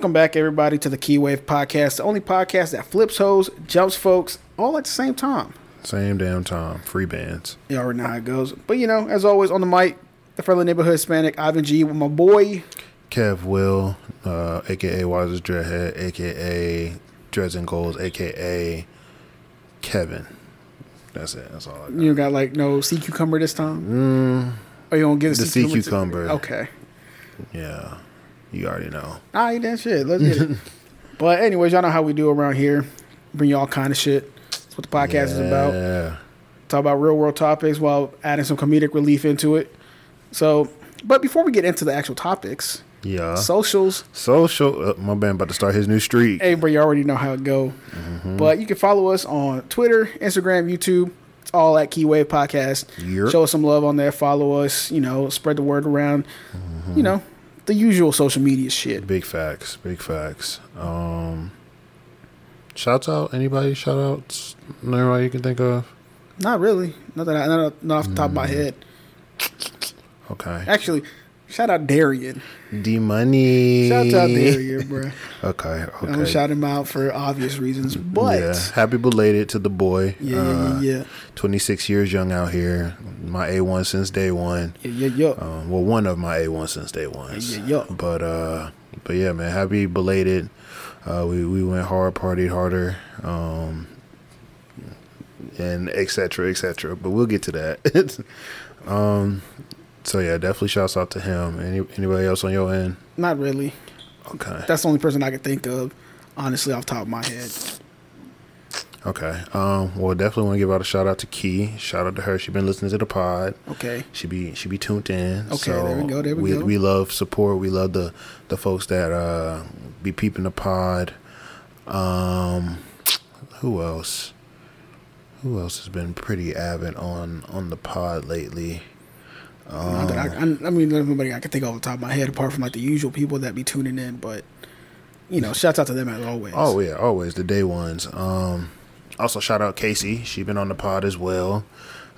Welcome back, everybody, to the Key Wave Podcast, the only podcast that flips hoes, jumps folks, all at the same time. Same damn time. Free bands. You already know how it goes. But, you know, as always, on the mic, the friendly neighborhood Hispanic, Ivan G, with my boy. Kev Will, uh, aka Wisest Dreadhead, aka Dreads and Goals, aka Kevin. That's it. That's all I got. You got, like, no sea cucumber this time? Mm, Or you don't get a The sea sea cucumber. Okay. yeah. You already know. All right, then shit. Let's get it. but, anyways, y'all know how we do around here. Bring you all kind of shit. That's what the podcast is about. Yeah. talk about real world topics while adding some comedic relief into it. So, but before we get into the actual topics, Yeah. socials. Social. Uh, my man about to start his new streak. Hey, bro, you already know how it go. But you can follow us on Twitter, Instagram, YouTube. It's all at Keywave Podcast. Yep. Show us some love on there. Follow us. You know, spread the word around. You know, the usual social media shit. Big facts. Big facts. Um, shouts out. Anybody? Shout outs. Anybody you can think of? Not really. Not that I, not, not off the top of my head. Okay. Actually, shout out Darian. D Money. Shout out Darian, bro. Okay. okay. I'm gonna shout him out for obvious reasons, but yeah, happy belated to the boy. yeah, yeah, Uh, yeah, 26 years young out here. My A1 since day one. yeah, yeah, yeah. Um, well, one of my A1 since day one. Yeah, yeah. But uh, but yeah, man, happy belated. Uh, we we went hard, partied harder, um, and et cetera, et cetera. But we'll get to that. um, so yeah, definitely shouts out to him. Any anybody else on your end? Not really. Okay. That's the only person I can think of, honestly, off the top of my head. Okay. Um. Well, definitely want to give out a shout out to Key. Shout out to her. She been listening to the pod. Okay. She be she be tuned in. Okay, so there we go, there we we go. We love support. We love the the folks that uh be peeping the pod. Um, who else? Who else has been pretty avid on on the pod lately? Not that I, I, I mean, there's nobody I can think of off the top of my head apart from like the usual people that be tuning in, but you know, shouts out to them as always. Oh yeah, always the day ones. Um, also shout out Casey. She been on the pod as well.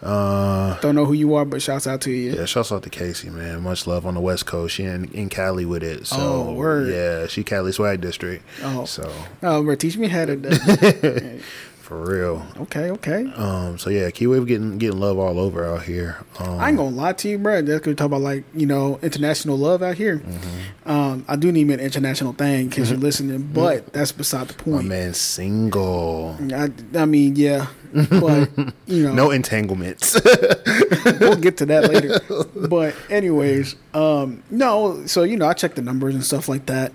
Uh, Don't know who you are, but shouts out to you. Yeah, shouts out to Casey, man. Much love on the West Coast. She in, in Cali with it. So Oh, word. yeah, she Cali swag district. Oh. So Oh, bro, teach me how to. for real. okay, okay. Um, so yeah, Keywave getting getting love all over out here. Um, I ain't gonna lie to you, bro. That's we talk about like you know international love out here. Mm-hmm. Um, I do need an international thing because you're listening, but that's beside the point. my man single. I, I mean, yeah, but you know, No entanglements. we'll get to that later. But anyways, um, no. So you know, I check the numbers and stuff like that.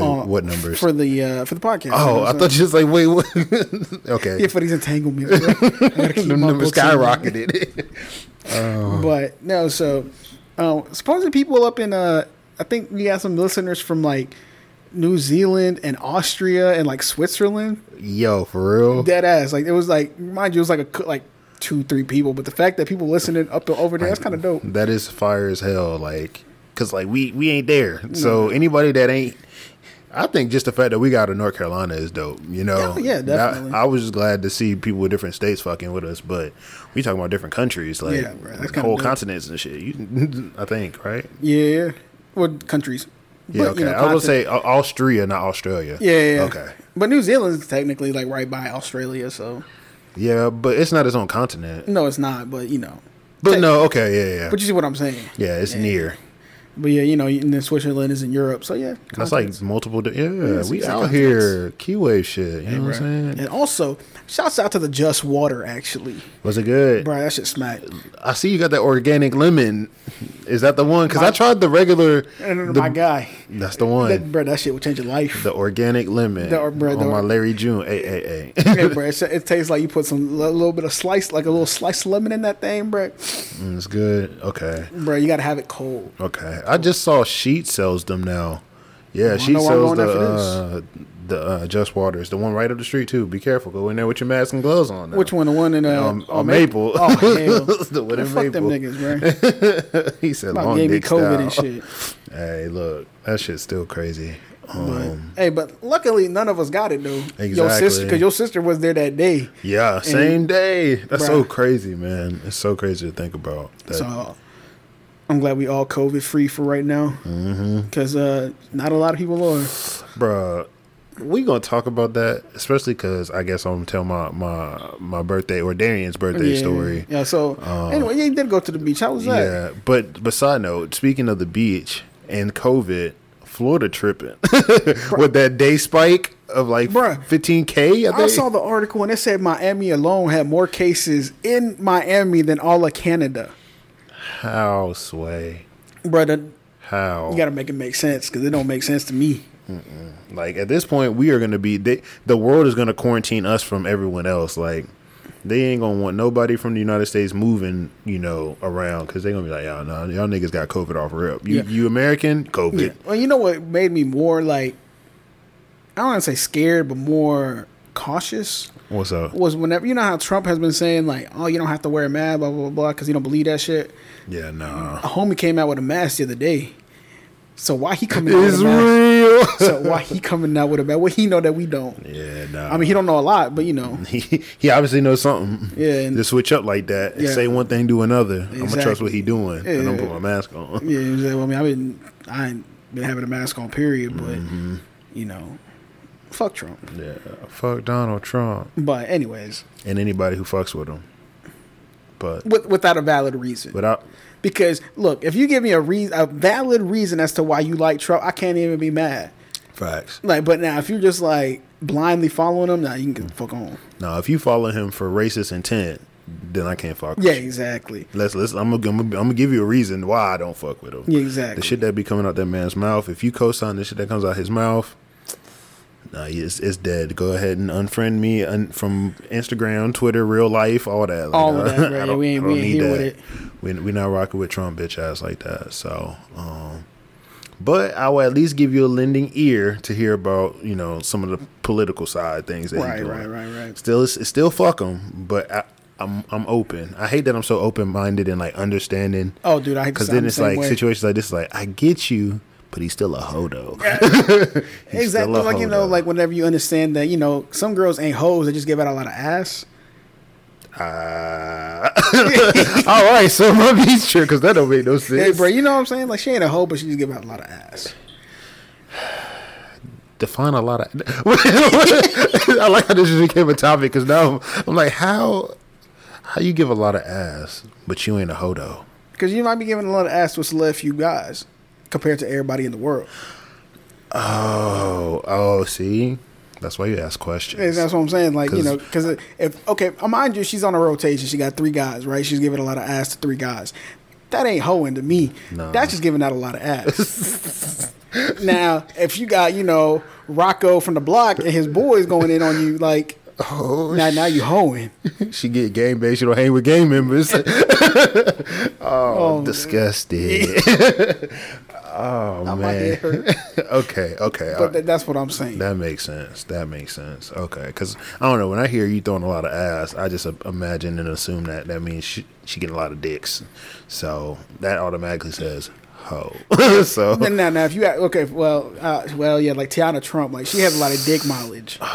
Wait, uh, what numbers? for the uh, for the podcast? oh, I thought you was like, wait, what? okay. yeah, for these entanglements. bro. I gotta keep the numbers skyrocketed. But no, so uh, supposedly people up in uh, I think we got some listeners from like New Zealand and Austria and like Switzerland. Yo, for real. Dead ass. Like it was like mind you, it was like a like two three people, but the fact that people listening up to over there, that's kind of dope. That is fire as hell. Like, cause like we we ain't there. So anybody that ain't, I think just the fact that we got to North Carolina is dope. You know. Oh, yeah, yeah, That- definitely. I, was just glad to see people with different states fucking with us, but we talking about different countries, like Yeah, bro, that's whole dope. continents and shit. You, I think right. Yeah, what countries? Yeah. But, okay. you know, I would say Austria, not Australia. Yeah, yeah, yeah. Okay. But New Zealand's technically like right by Australia, so Yeah, but it's not its own continent. no, it's not. But you know, But no, okay, yeah, yeah, but you see what I'm saying. yeah. It's Yeah. near. But yeah, you know, and then Switzerland is in Europe, so yeah, That's like multiple. di- Yeah, Yeah, we out here. Keywave shit. You know what I'm saying? And also, shouts out to the Just Water actually, Was it good? bro. That shit smack. I see you got that organic lemon. Is that the one? Because I tried the regular. The- my guy, That's the one. that, bro, that shit will change your life. the organic lemon The or- bro, on the my Larry June. Hey, hey, hey, hey. bro, it, it tastes like you put some a little bit of slice, like a little sliced lemon in that thing, bro. Mm, it's good. Okay. Bro, you gotta have it cold. Okay. I just saw Sheetz sells them now. Yeah, I Sheetz know where I'm sells the uh, the uh, Just Waters, the one right up the street too. Be careful. Go in there with your mask and gloves on. Now. Which one? The one in uh, Um, oh, on Maple. Oh hell, The one in fuck them niggas, bro. he said About long gave me COVID style. and shit. Hey, look, that shit's still crazy. But, Um, hey, but luckily none of us got it though. Your Exactly. sister, because your sister was there that day. yeah, same day. That's so crazy, man. It's so crazy to think about. That. So I'm glad we all COVID free for right now, Mm-hmm. because uh, not a lot of people are. Bruh, we gonna talk about that, especially because I guess I'm gonna tell my my my birthday or Darian's birthday yeah. story. Yeah. So anyway, yeah, you did go to the beach. How was that? Yeah, but but side note, speaking of the beach and COVID, Florida tripping with that day spike of like Bruh. 15k. I, saw the article and it said Miami alone had more cases in Miami than all of Canada. How sway Brother, how you got to make it make sense because it don't make sense to me. like at this point we are gonna be they, the world is gonna quarantine us from everyone else like. They ain't gonna want nobody from the United States moving, you know, around because they gonna be like, y'all, no, y'all niggas got COVID off rip. You, Yeah. you American, COVID. Yeah. Well, you know what made me more like, I don't want to say scared, but more cautious What's up? was whenever, you know how Trump has been saying, like, oh, you don't have to wear a mask, blah, blah, blah, because you don't believe that shit. Yeah, nah. A homie came out with a mask the other day. So why he coming out It's with a mask? real. So why he coming out with a mask? Well, he know that we don't. yeah, nah. I mean, he don't know a lot, but you know. he, he obviously knows something. Yeah, and- to switch up like that and Yeah. say one thing, do another. I'm gonna trust what he doing, and I'm gonna put my mask on. Yeah, he was like, well, I mean, I've been, I ain't been having a mask on, period, but, Mm-hmm. you know, fuck Trump. Yeah, fuck Donald Trump But, anyways, and anybody who fucks with him. But with, without a valid reason. without, Because look, if you give me a reason, a valid reason as to why you like Trump, I can't even be mad. facts. Like, but now if you're just like blindly following him, now you can get the fuck on. Now, if you follow him for racist intent, then I can't fuck. Yeah, exactly. Let's let's. I'm gonna, I'm gonna I'm gonna give you a reason why I don't fuck with him. Yeah, exactly. The shit that be coming out that man's mouth. If you co-sign the shit that comes out his mouth, nah, it's, it's dead. Go ahead and unfriend me un- from Instagram, Twitter, real life, all that. Like, All of that, I right? We ain't- we ain't here that. with it. We we not rocking with Trump bitch ass like that. So, um, but I will at least give you a lending ear to hear about you know some of the political side things that Right, right, right, right. Still, it's, it's still fuck them, but I, I'm I'm open. I hate that I'm so open minded and like understanding. Oh, dude, I hate Because then the it's same like way. situations like this, like I get you, but he's still a hodo. Exactly. a Like you know, like whenever you understand that, you know, some girls ain't hoes; they just give out a lot of ass. Uh, all right, so my beach trip because that don't make no sense. Hey, bro, you know what I'm saying? Like she ain't a hoe, but she just give out a lot of ass. Define a lot of. I like how this just became a topic because now I'm, I'm like, how how you give a lot of ass, but you ain't a hodo? Because you might be giving a lot of ass to a select few guys compared to everybody in the world. Oh, oh, see, that's why you ask questions. Yeah, That's what I'm saying. Like, you know, because if, okay, mind you, she's on a rotation. She got three guys, right? She's giving a lot of ass to three guys. That ain't hoeing to me. No. That's just giving out a lot of ass. now, if you got, you know, Rocco from the block and his boys going in on you, like, Oh, now, now you hoeing. she get game based. She don't hang with gang members. oh, Oh, disgusting. Oh Now man. okay, okay. But th- that's what I'm saying. that makes sense. That makes sense. Okay, because I don't know. When I hear you throwing a lot of ass, I just imagine and assume that that means she she getting a lot of dicks. So that automatically says hoe. so Now, now, now, if you okay, well, uh, well, yeah, like Tiana Trump, like she has a lot of dick mileage.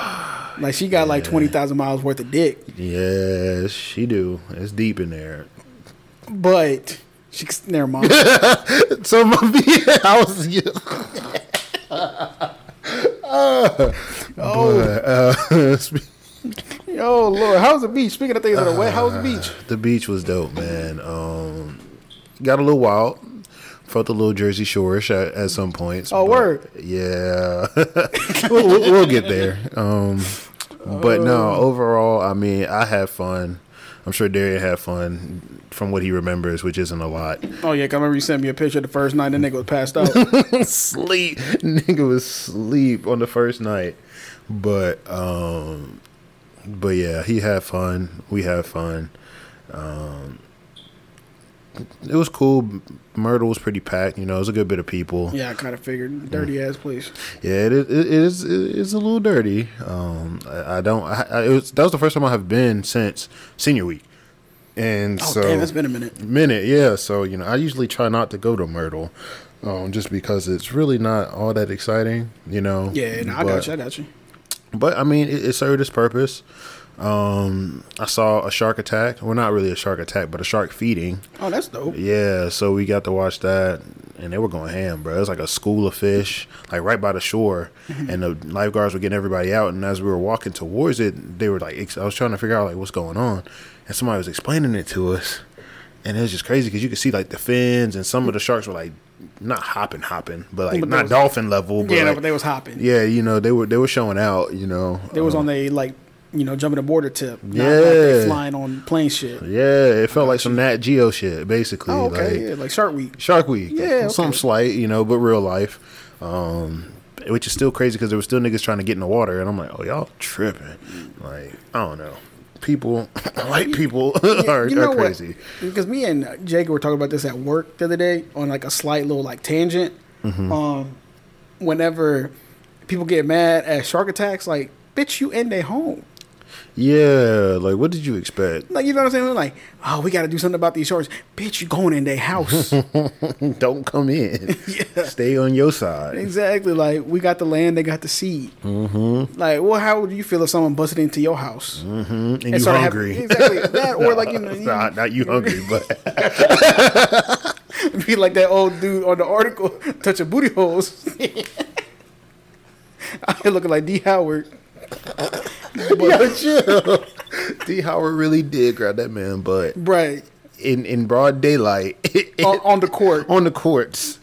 Like she got like twenty thousand miles worth of dick, yes, she do. It's deep in there. but she never mind. So my I was. oh, But, uh, spe- oh Lord, how's the beach? Speaking of things that are wet, how's the beach? the beach was dope, man. Um, got a little wild. Felt a little Jersey Shore-ish at, at some points. Oh, word. Yeah, we'll, we'll, get there. Um, but no, Oh. overall, I mean, I had fun. I'm sure Darian had fun from what he remembers, which isn't a lot. Oh yeah, I remember you sent me a picture the first night. The nigga was passed out. sleep. Nigga was sleep on the first night. But um but yeah, he had fun. We had fun. Um it was cool. Myrtle was pretty packed. You know, it was a good bit of people. yeah, I kind of figured dirty ass place. Yeah, it is. It is. It is a little dirty. Um, I, I don't. I, I, it was, that was the first time I have been since senior week, and Oh so damn, it's been a minute. minute. Yeah, so you know, I usually try not to go to Myrtle, um, just because it's really not all that exciting. You know. Yeah, no, I but, got you. I got you. But I mean, it, it served its purpose. Um, I saw a shark attack. Well, not really a shark attack, but a shark feeding. Oh, that's dope. Yeah, so we got to watch that, and they were going ham, bro. It was like a school of fish, like right by the shore, and the lifeguards were getting everybody out. And as we were walking towards it, they were like, I was trying to figure out like what's going on, and somebody was explaining it to us, and it was just crazy because you could see like the fins, and some of the sharks were like not hopping, hopping, but like But not was- dolphin level. But Yeah, no, but they was hopping. yeah, you know, they were they were showing out. You know, They was Um, on the like, you know, jumping a border tip. Not Yeah. like they flying on plane shit. Yeah, it felt like some Nat Geo shit, basically. Oh, okay, like, yeah, like Shark Week. Shark Week. Yeah, Something okay. slight, you know, but real life. Um, which is still crazy because there were still niggas trying to get in the water, and I'm like, oh, y'all tripping. Like, I don't know. People, white people are, you know are crazy. Because me and Jacob were talking about this at work the other day on like a slight little like tangent. Mm-hmm. Um, whenever people get mad at shark attacks, like, bitch, you in their home. Yeah, like, what did you expect? Like, you know what I'm saying? Like, oh, we got to do something about these shorts, Bitch, you going in their house. Don't come in. yeah. Stay on your side. Exactly. Like, we got the land, they got the seed. Mm-hmm. Like, well, how would you feel if someone busted into your house? Mm-hmm. And, you hungry. having- exactly. That, or like, you know, you- not, not you hungry, but be like that old dude on the article touching booty holes. I'm looking like D. Howard. Yo, chill. D. Howard really did grab that man, but Right. in, in broad daylight, on, on the court. on the courts.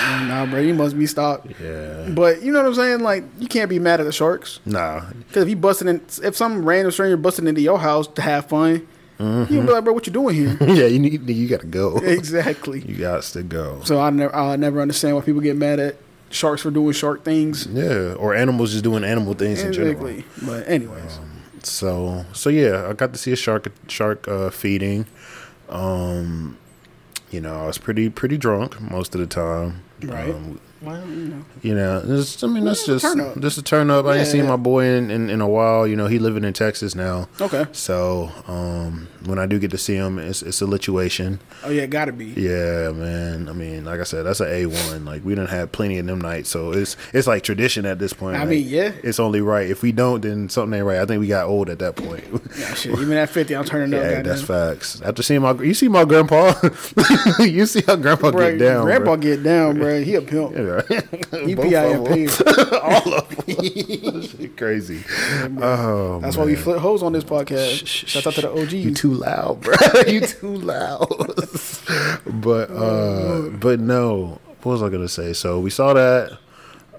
Nah, bro, you must be stopped. Yeah. But you know what I'm saying? Like, you can't be mad at the Sharks. Nah. Because if you busting in, if some random stranger busting into your house to have fun, mm-hmm. you can be like, bro, what you doing here? Yeah, you need you gotta go. exactly. You got to go. So I never, I'll never understand why people get mad at sharks for doing shark things. Yeah, or animals just doing animal things in general. But anyways, So so yeah, I got to see a shark shark uh, feeding. Um, you know, I was pretty pretty drunk most of the time. Right. Um, well, you know, you know, I mean that's Yeah, just up. just a turn up. I ain't seen my boy in, in, in a while. You know, he living in Texas now. okay. So um, when I do get to see him, it's it's a lituation. Oh yeah, gotta be. Yeah, man. I mean, like I said, that's an A one. Like we done had plenty of them nights, so it's it's like tradition at this point. I Like, mean, yeah. it's only right. If we don't, then something ain't right. I think we got old at that point. Yeah, shit. Even at fifty, I'm turning up. yeah, that's facts. After seeing my, you see my grandpa, you see how grandpa Bro, get down. Grandpa bro. get down, bro. He a pimp. Yeah. He Both be out of here them. paying. all of them. Crazy. Oh, That's why we flip hoes on this podcast. Shout out to the OGs. You too loud, bro. you too loud. but uh but no. What was I gonna say? So we saw that.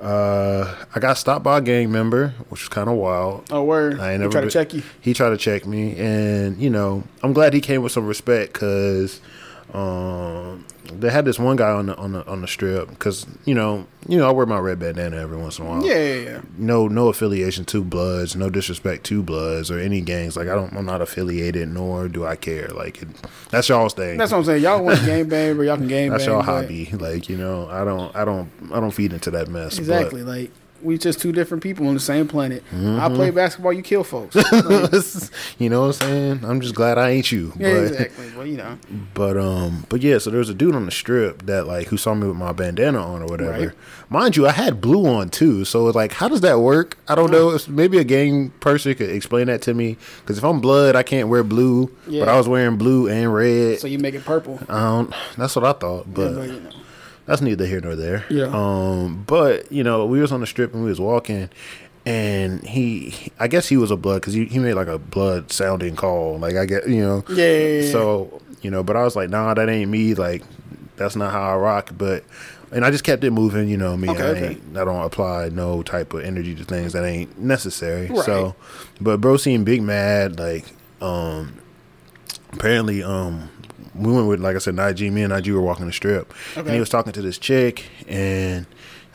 Uh I got stopped by a gang member, which was kind of wild. oh word. I ain't He never try to check you. He tried to check me, and you know, I'm glad he came with some respect because um, they had this one guy on the on the on the strip because you know, you know, I wear my red bandana every once in a while. Yeah, yeah, yeah. No, no affiliation to Bloods, no disrespect to Bloods or any gangs. Like I don't, I'm not affiliated, nor do I care. Like it, that's y'all's thing. That's what I'm saying. Y'all want game bang, but y'all can game That's bang. y'all hobby. Like you know, I don't, I don't, I don't feed into that mess. but- Exactly. Like we just two different people on the same planet. I Mm-hmm. play basketball, you kill folks. you know what I'm saying? I'm just glad I ain't you. yeah, but, exactly. Well, you know. But um, but yeah. So there was a dude on the strip that like who saw me with my bandana on or whatever. Right. Mind you, I had blue on too. So it's like, how does that work? I don't know. If maybe a gang person could explain that to me. Because if I'm blood, I can't wear blue. But I was wearing blue and red. So you make it purple. I don't. That's what I thought. But Yeah, but, you know. That's neither here nor there. Yeah. Um, but you know, we was on the strip and we was walking, and he, I guess he was a blood because he, he made like a blood sounding call. Like I get, you know. Yeah, yeah, yeah. So you know, but I was like, nah, that ain't me. Like that's not how I rock. But and I just kept it moving. You know me. Okay, I okay. ain't. I don't apply no type of energy to things that ain't necessary. Right. So, but bro seemed big mad. Like um, apparently um we went with like I said, Nige. Me and Nige were walking the strip, and he was talking to this chick, and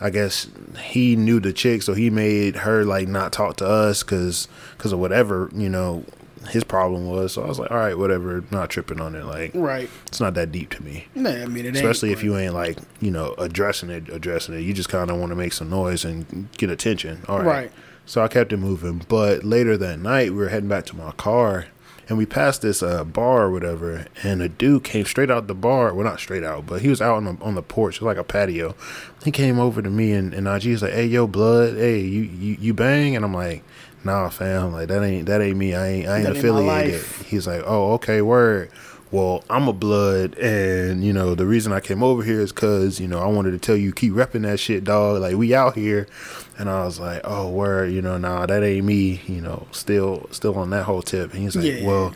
I guess he knew the chick, so he made her like not talk to us because because of whatever you know his problem was. So I was like, all right, whatever, not tripping on it. Like Right. it's not that deep to me. Nah, I mean, it ain't, Especially if you ain't like you know addressing it, addressing it. You just kind of want to make some noise and get attention. All right. Right. So I kept it moving. But later that night, we were heading back to my car, and we passed this uh, bar or whatever, and a dude came straight out the bar. Well, not straight out, but he was out on the on the porch, it was like a patio. He came over to me and and IG was like, "Hey, yo, blood, hey, you you you bang?" And I'm like, nah, fam, like that ain't that ain't me. I ain't I ain't That affiliated. life. He's like, oh, okay, word. Well, I'm a blood, and you know the reason I came over here is because you know I wanted to tell you keep repping that shit, dog. Like we out here, and I was like, oh, word, you know, nah, that ain't me. You know, still still on that whole tip. And he's like, Yeah. well.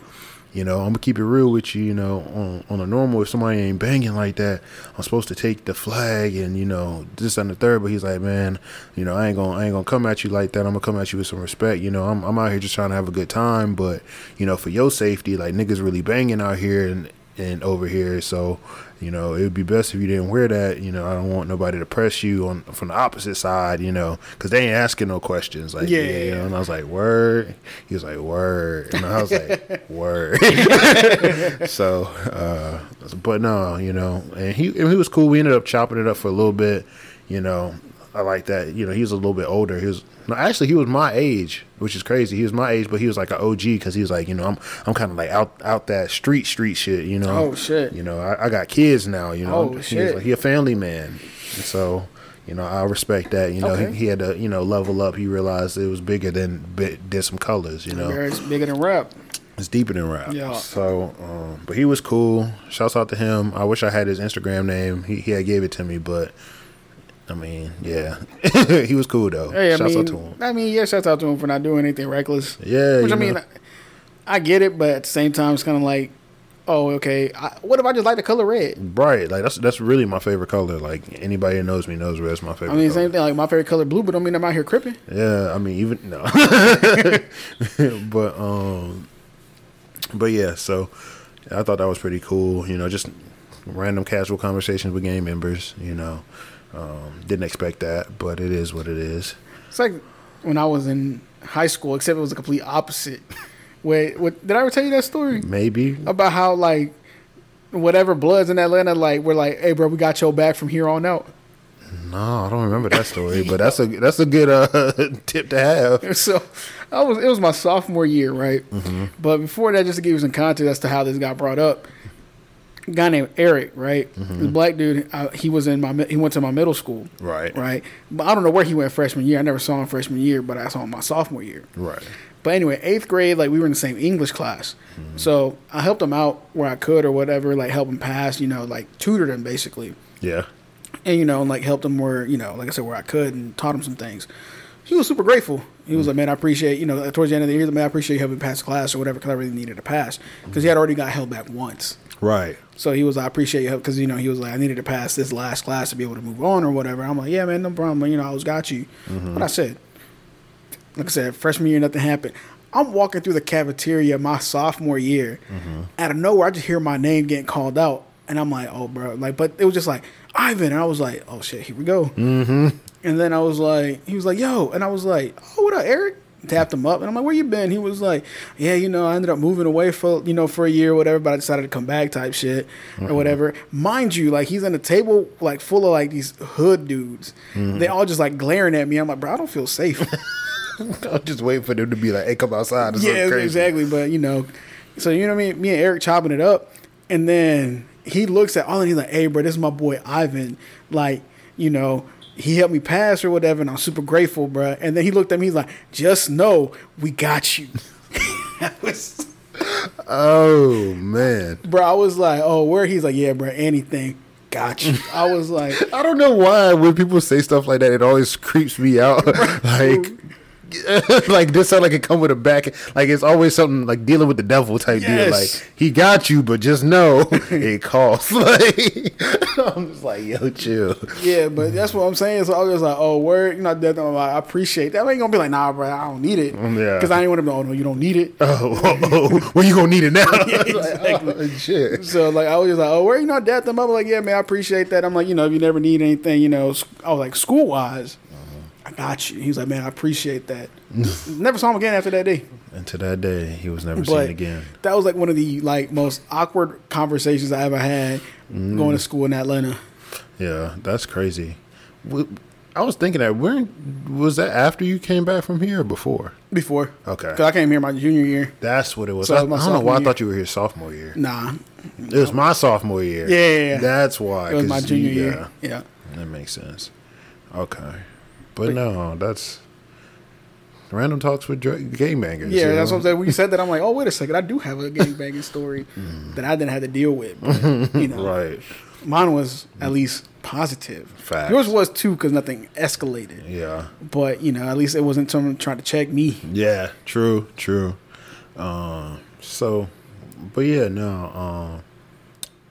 You know, I'm gonna keep it real with you. You know, on on a normal, if somebody ain't banging like that, I'm supposed to take the flag and you know this and the third. But he's like, man, you know, I ain't gonna I ain't gonna come at you like that. I'm gonna come at you with some respect. You know, I'm I'm out here just trying to have a good time. But you know, for your safety, like niggas really banging out here and and over here. So you know, it would be best if you didn't wear that. You know, I don't want nobody to press you on from the opposite side. You know, because they ain't asking no questions. Like, Yeah. yeah, you know, and I was like, word. He was like, word, and I was like, word. so, uh, but no, you know, and he and he was cool. We ended up chopping it up for a little bit. You know, I like that. You know, he was a little bit older. He was no, actually he was my age, which is crazy. He was my age, but he was like an OG because he was like, you know, I'm I'm kind of like out out that street street shit. You know, Oh, shit. You know, I, I got kids now. You know, Oh, he shit. like, he a family man, and so. You know, I respect that. You know, Okay. he, he had to, you know, level up. He realized it was bigger than did some colors. You know, It's bigger than rap. it's deeper than rap. Yeah. So, um, but he was cool. Shouts out to him. I wish I had his Instagram name. He he had gave it to me, but I mean, yeah, he was cool though. Hey, I Shouts mean, out to him. I mean, yeah, shouts out to him for not doing anything reckless. Yeah, Which I mean. I, I get it, but at the same time, it's kind of like, oh, okay. I, what if I just like the color red? Right, like that's that's really my favorite color. Like anybody that knows me knows red's my favorite. I mean, color. same thing. Like my favorite color blue, but don't mean I'm out here cripping. Yeah, I mean even no, but um, but yeah. So I thought that was pretty cool. You know, just random casual conversations with gang members. You know, um, didn't expect that, but it is what it is. It's like when I was in high school, except it was the complete opposite. Wait, what, did I ever tell you that story Maybe about how like whatever Bloods in Atlanta like we're like, hey, bro, we got your back from here on out. no, I don't remember that story, but that's a that's a good uh, tip to have. So I was it was my sophomore year, right? Mm-hmm. But before that, just to give you some context as to how this got brought up, a guy named Eric, right? Mm-hmm. This black dude, uh, he was in my he went to my middle school, Right, right? But I don't know where he went freshman year. I never saw him freshman year, but I saw him my sophomore year. right. But anyway, eighth grade, like we were in the same English class. So I helped him out where I could or whatever, like help him pass, you know, like tutored him basically. Yeah, And, you know, and, like helped him where, you know, like I said, where I could and taught him some things. He was super grateful. He was like, man, I appreciate, you know, towards the end of the year, man, I appreciate you helping pass the class or whatever because I really needed to pass. Because he had already got held back once. Right. So he was like, I appreciate help because, you know, he was like, I needed to pass this last class to be able to move on or whatever. I'm like, yeah, man, no problem. You know, I always got you. But I said, like I said, freshman year, nothing happened. I'm walking through the cafeteria my sophomore year. Out of nowhere, I just hear my name getting called out. And I'm like, oh, bro. Like, but it was just like, Ivan. And I was like, oh, shit, here we go. Mm-hmm. And then I was like, he was like, yo. And I was like, oh, what up, Eric? Tapped him up. And I'm like, where you been? He was like, yeah, you know, I ended up moving away for, you know, for a year or whatever, but I decided to come back type shit or mm-hmm. whatever. Mind you, like, he's in a table, like, full of, like, these hood dudes. Mm-hmm. They all just, like, glaring at me. I'm like, bro, I don't feel safe. I'm just waiting for them to be like, "Hey, come outside." Yeah, exactly. But you know, so you know what I mean? Me and Eric chopping it up, and then he looks at all and he's like, "Hey, bro, this is my boy Ivan. Like, you know." He helped me pass or whatever, and I'm super grateful, bro. And then he looked at me, he's like, "Just know we got you." Was, Oh man. bro, I was like, "Oh, where?" He's like, "Yeah, bro, anything, got you." I was like, I don't know why when people say stuff like that, it always creeps me out. like, like this sound like it come with a back. Like it's always something like dealing with the devil type deal. Like he got you, but just know it costs. Like I'm just like, yo, chill. Yeah, but that's what I'm saying. So I was like, oh, word, you know, that, I'm like, I appreciate that. I ain't gonna be like, nah, bro, I don't need it. Mm, yeah. Because I ain't want to be, oh, no, you don't need it. Oh, oh, oh, when you gonna need it now? exactly. oh, shit. So, like, I was just like, oh, where you know, them up? like, yeah, man, I appreciate that. I'm like, you know, if you never need anything, you know, I was like, school wise, got you. He was like, man, I appreciate that. never saw him again after that day. And to that day, he was never But seen again. that was like one of the like most awkward conversations I ever had Mm. going to school in Atlanta. Yeah, that's crazy. I was thinking that when was that after you came back from here or before? Before, Okay. because I came here my junior year. That's what it was. So I, I don't know why I thought you were here sophomore year. Nah, It was my sophomore year. Yeah, yeah, yeah. That's why. it was my you- junior yeah, year. Yeah. That makes sense. Okay. But no, that's random talks with dr- gangbangers. Yeah, you that's know? what I'm saying. When you said that, I'm like, oh wait a second, I do have a gangbanging story that I didn't have to deal with. But, you know, Right. mine was at least positive. Facts. Yours was too because nothing escalated. Yeah. But you know, at least it wasn't someone trying to check me. Yeah. True. True. Um. So, but yeah, no. Um.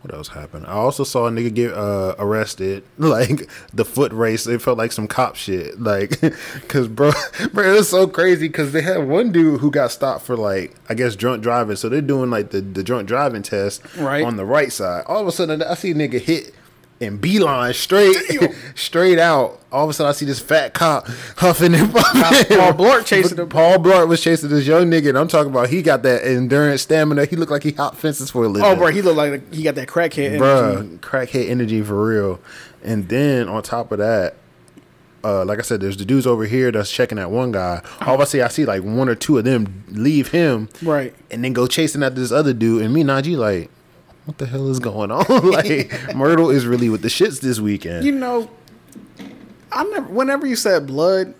What else happened? I also saw a nigga get uh, arrested. Like the foot race, it felt like some cop shit. Like, cause bro, bro, it was so crazy. Cause they had one dude who got stopped for like, I guess drunk driving. So they're doing like the the drunk driving test Right. on the right side. All of a sudden, I see a nigga hit and beeline straight, straight out. All of a sudden, I see this fat cop huffing and puffing. Paul Blart chasing him. Paul Blart was chasing this young nigga, and I'm talking about he got that endurance stamina. He looked like he hopped fences for a living. Oh, bro, he looked like he got that crackhead energy. Bruh, crackhead energy for real. And then on top of that, uh, like I said, there's the dudes over here that's checking that one guy. All of a sudden, I see like one or two of them leave him, Right. and then go chasing after this other dude. And me, Najee, like, what the hell is going on? like, Myrtle is really with the shits this weekend. You know, I never. Whenever you said blood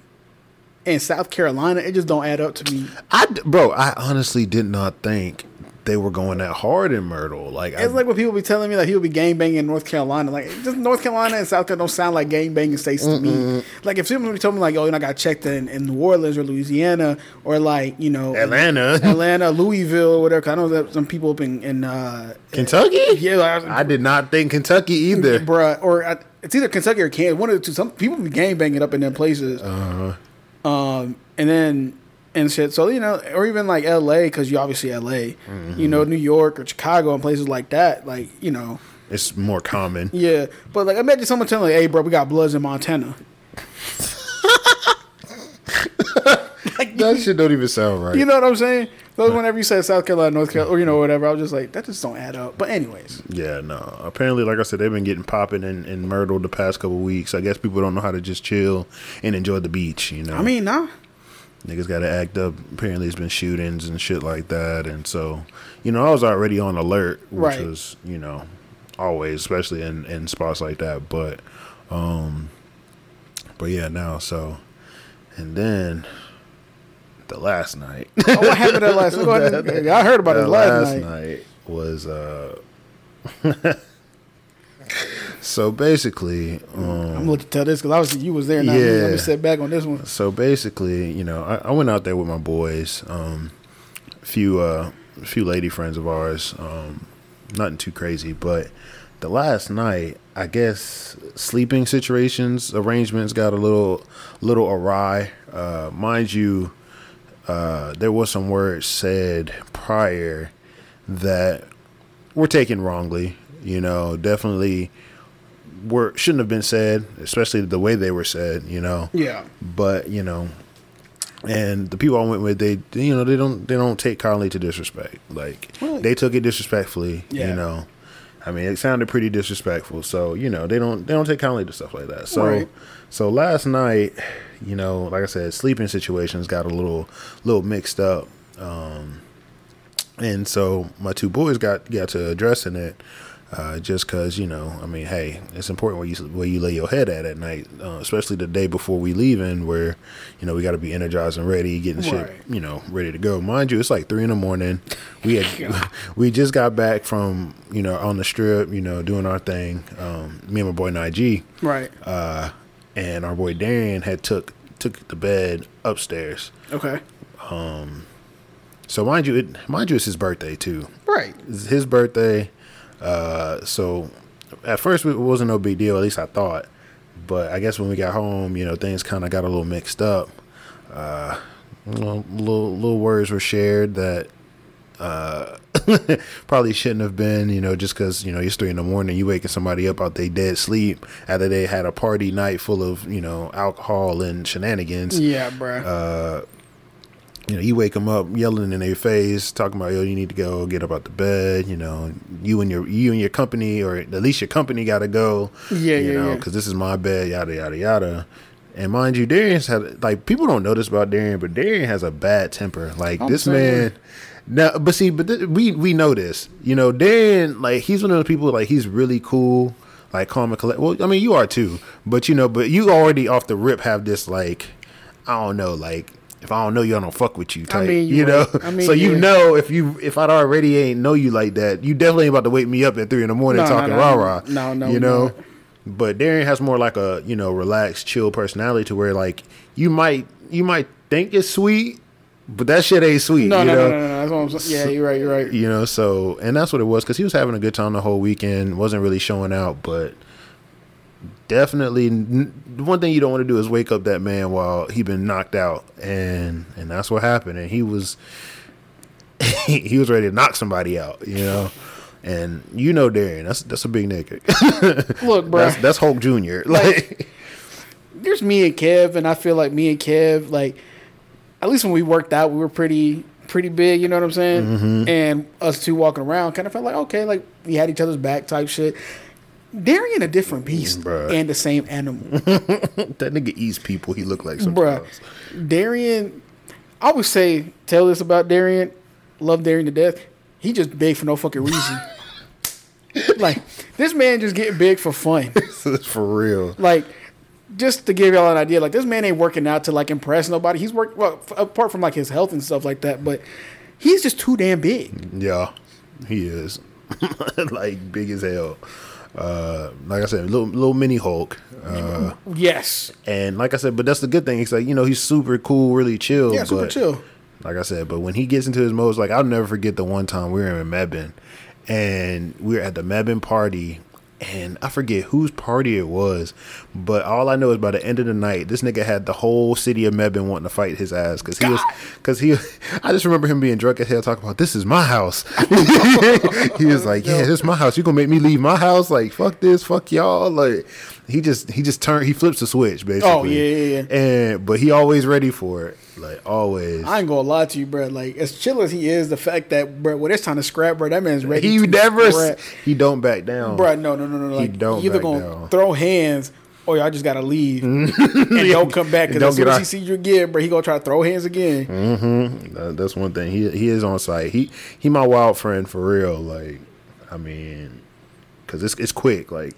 in South Carolina, it just don't add up to me. I bro, I honestly did not think they were going that hard in Myrtle. Like, I, It's like when people be telling me that he would be gang banging in North Carolina. Like, just North Carolina and South Carolina don't sound like gang banging states to me. Like, if somebody told me, like, oh, you know, I got checked in, in New Orleans or Louisiana or, like, you know, Atlanta. Atlanta, Louisville, or whatever. 'cause I know that some people up in, in uh, Kentucky? yeah, like, I did not think Kentucky either. bruh, or uh, it's either Kentucky or Kansas. One of the two. Some people be gang banging up in them places. Uh-huh. Um, and then and shit. So you know, or even like L.A. because you obviously L.A. Mm-hmm. You know, New York or Chicago and places like that. Like you know, It's more common. yeah. But like, i imagine someone telling like, "Hey, bro, we got Bloods in Montana." That shit don't even sound right. You know what I'm saying? So whenever you said South Carolina, North Carolina, or you know whatever, I was just like, that just don't add up. But anyways, Yeah, no. Apparently, like I said, they've been getting popping in, in Myrtle the past couple weeks. I guess people don't know how to just chill and enjoy the beach. You know, I mean, nah. Niggas got to act up. Apparently, it's been shootings and shit like that, and so you know, I was already on alert, which Right. was you know always, especially in in spots like that. But um, but yeah, now so and then the last night. Oh, what happened that last? And- I heard about it The last, night. was uh so basically um I'm gonna tell this because obviously you was there. Now. Let Yeah. me sit back on this one. so basically you know I, I went out there with my boys um a few uh a few lady friends of ours um nothing too crazy but the last night i guess sleeping situations arrangements got a little little awry uh mind you uh there was some words said prior that were taken wrongly you know definitely were shouldn't have been said especially the way they were said you know Yeah. but you know and the people I went with, they you know they don't they don't take kindly to disrespect. Like Really? they took it disrespectfully. Yeah. You know, I mean it sounded pretty disrespectful. So you know they don't they don't take kindly to stuff like that. So Right. so last night, you know, like I said, sleeping situations got a little little mixed up. Um, and so my two boys got got to addressing it. Uh, just cause you know, I mean, hey, it's important where you where you lay your head at at night, uh, especially the day before we leaving, where you know we got to be energized and ready, getting shit, you know, ready to go. Mind you, it's like three in the morning. We had we just got back from you know on the strip, you know, doing our thing. Um, me and my boy Nige, Right. uh, and our boy Darian had took took the bed upstairs. Okay. Um, So mind you, it, mind you, it's his birthday too. Right. It's his birthday. Uh, so at first it wasn't no big deal. At least I thought. But I guess when we got home, you know, things kind of got a little mixed up. Uh, you little little words were shared that uh, probably shouldn't have been. You know, just because you know it's three in the morning, you waking somebody up out they dead sleep after they had a party night full of you know alcohol and shenanigans Yeah, bruh. uh, you know, you wake them up yelling in their face, talking about, yo, you need to go get up out the bed. You know, you and your you and your company, or at least your company, got to go. Yeah, you yeah, know, yeah. because this is my bed. Yada yada yada. And mind you, Darian's had like people don't know this about Darian, but Darian has a bad temper. Like I'm this saying. man. Now, but see, but th- we we know this. You know, Darian, like he's one of those people. Like he's really cool, like calm and collect. Well, I mean, you are too. But you know, but you already off the rip have this like, I don't know, like if I don't know you, I don't fuck with you. Type, mean, you you know. I mean, so you yeah. know if you if I already ain't know you like that, you definitely ain't about to wake me up at three in the morning No, no, talking no, rah no. rah. No, no, you no. know. But Darian has more like a you know relaxed, chill personality to where like you might you might think it's sweet, but that shit ain't sweet. No, you no, know? no, no, no. That's what I'm saying. Yeah, you're right. You're right. You know, so and that's what it was because he was having a good time the whole weekend. wasn't really showing out, but definitely the one thing you don't want to do is wake up that man while he been knocked out, and and that's what happened. And he was he was ready to knock somebody out, you know. And you know, Darian, that's that's a big nigga. Look, bro. that's that's Hulk Junior. Like, there's me and Kev, and I feel like me and Kev, like, at least when we worked out, we were pretty pretty big. You know what I'm saying? Mm-hmm. And us two walking around, kind of felt like okay, like we had each other's back type shit. Darian a different mm, beast Bruh. and the same animal, that nigga eats people. He look like bruh. sometimes. Darian, I would say tell this about Darian. Love Darian to death. He just big for no fucking reason. like this man just getting big for fun. this For real. like just to give y'all an idea, like this man ain't working out to like impress nobody. He's work well f- apart from like his health and stuff like that, but he's just too damn big. Yeah, he is like big as hell. Uh, like I said, little little mini Hulk. Uh, Yes, and like I said, but that's the good thing. It's like you know he's super cool, really chill. yeah, super but, chill. Like I said, but when he gets into his modes, like I'll never forget the one time we were in Mebane, and we were at the Mebane party, and I forget whose party it was, but all I know is by the end of the night, this nigga had the whole city of Mebane wanting to fight his ass because he was, because he, I just remember him being drunk as hell talking about this is my house. he was like, yeah, this is my house. You gonna make me leave my house? Like fuck this, fuck y'all. Like he just he just turned he flips the switch oh, basically. Oh, yeah, yeah, yeah. And but he always ready for it, like always. I ain't gonna lie to you, bro. Like as chill as he is, the fact that bro, when it's time to scrap, bro, that man's ready. He never, scrap. he don't back down, bro. No, no, no, no. He Like don't you either gonna down. throw hands or y'all just gotta leave and don't come back And because as soon as he see you again, bro, he gonna try to throw hands again. Mm-hmm. That's one thing. He he is on site. He he my wild friend for real. Like, I mean, cause it's it's quick. Like,